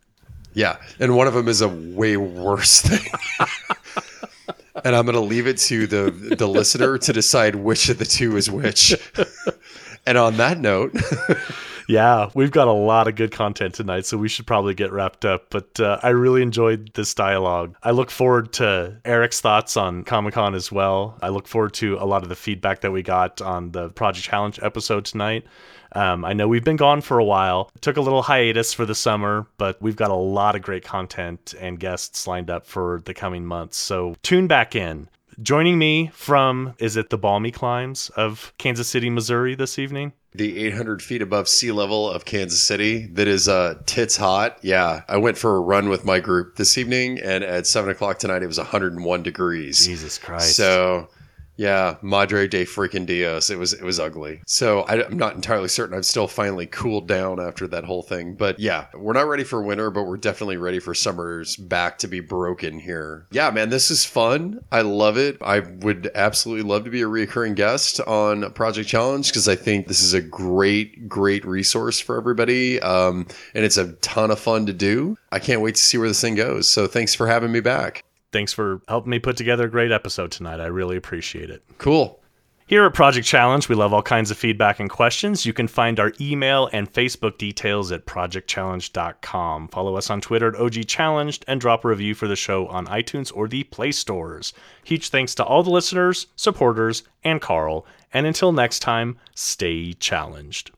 Yeah, and one of them is a way worse thing. and I'm going to leave it to the the listener to decide which of the two is which. and on that note, yeah, we've got a lot of good content tonight, so we should probably get wrapped up. But uh, I really enjoyed this dialogue. I look forward to Eric's thoughts on Comic Con as well. I look forward to a lot of the feedback that we got on the Project Challenge episode tonight. Um, I know we've been gone for a while, took a little hiatus for the summer, but we've got a lot of great content and guests lined up for the coming months. So tune back in. Joining me from, is it the balmy climes of Kansas City, Missouri this evening? the 800 feet above sea level of Kansas City that is uh, tits hot. Yeah, I went for a run with my group this evening, and at seven o'clock tonight it was 101 degrees. Jesus Christ! So yeah, Madre de freaking Dios. It was it was ugly. So I, am not entirely certain. I've still finally cooled down after that whole thing. But yeah, we're not ready for winter, but we're definitely ready for summer's back to be broken here. Yeah, man, this is fun. I love it. I would absolutely love to be a reoccurring guest on Project Challenge because I think this is a great, great resource for everybody, um, and it's a ton of fun to do. I can't wait to see where this thing goes. So thanks for having me back thanks for helping me put together a great episode tonight. I really appreciate it. Cool. Here at Project Challenge, we love all kinds of feedback and questions. You can find our email and Facebook details at projectchallenge.com. Follow us on Twitter at OG Challenged and drop a review for the show on iTunes or the Play Stores. Huge thanks to all the listeners, supporters, and Carl. And until next time, stay challenged.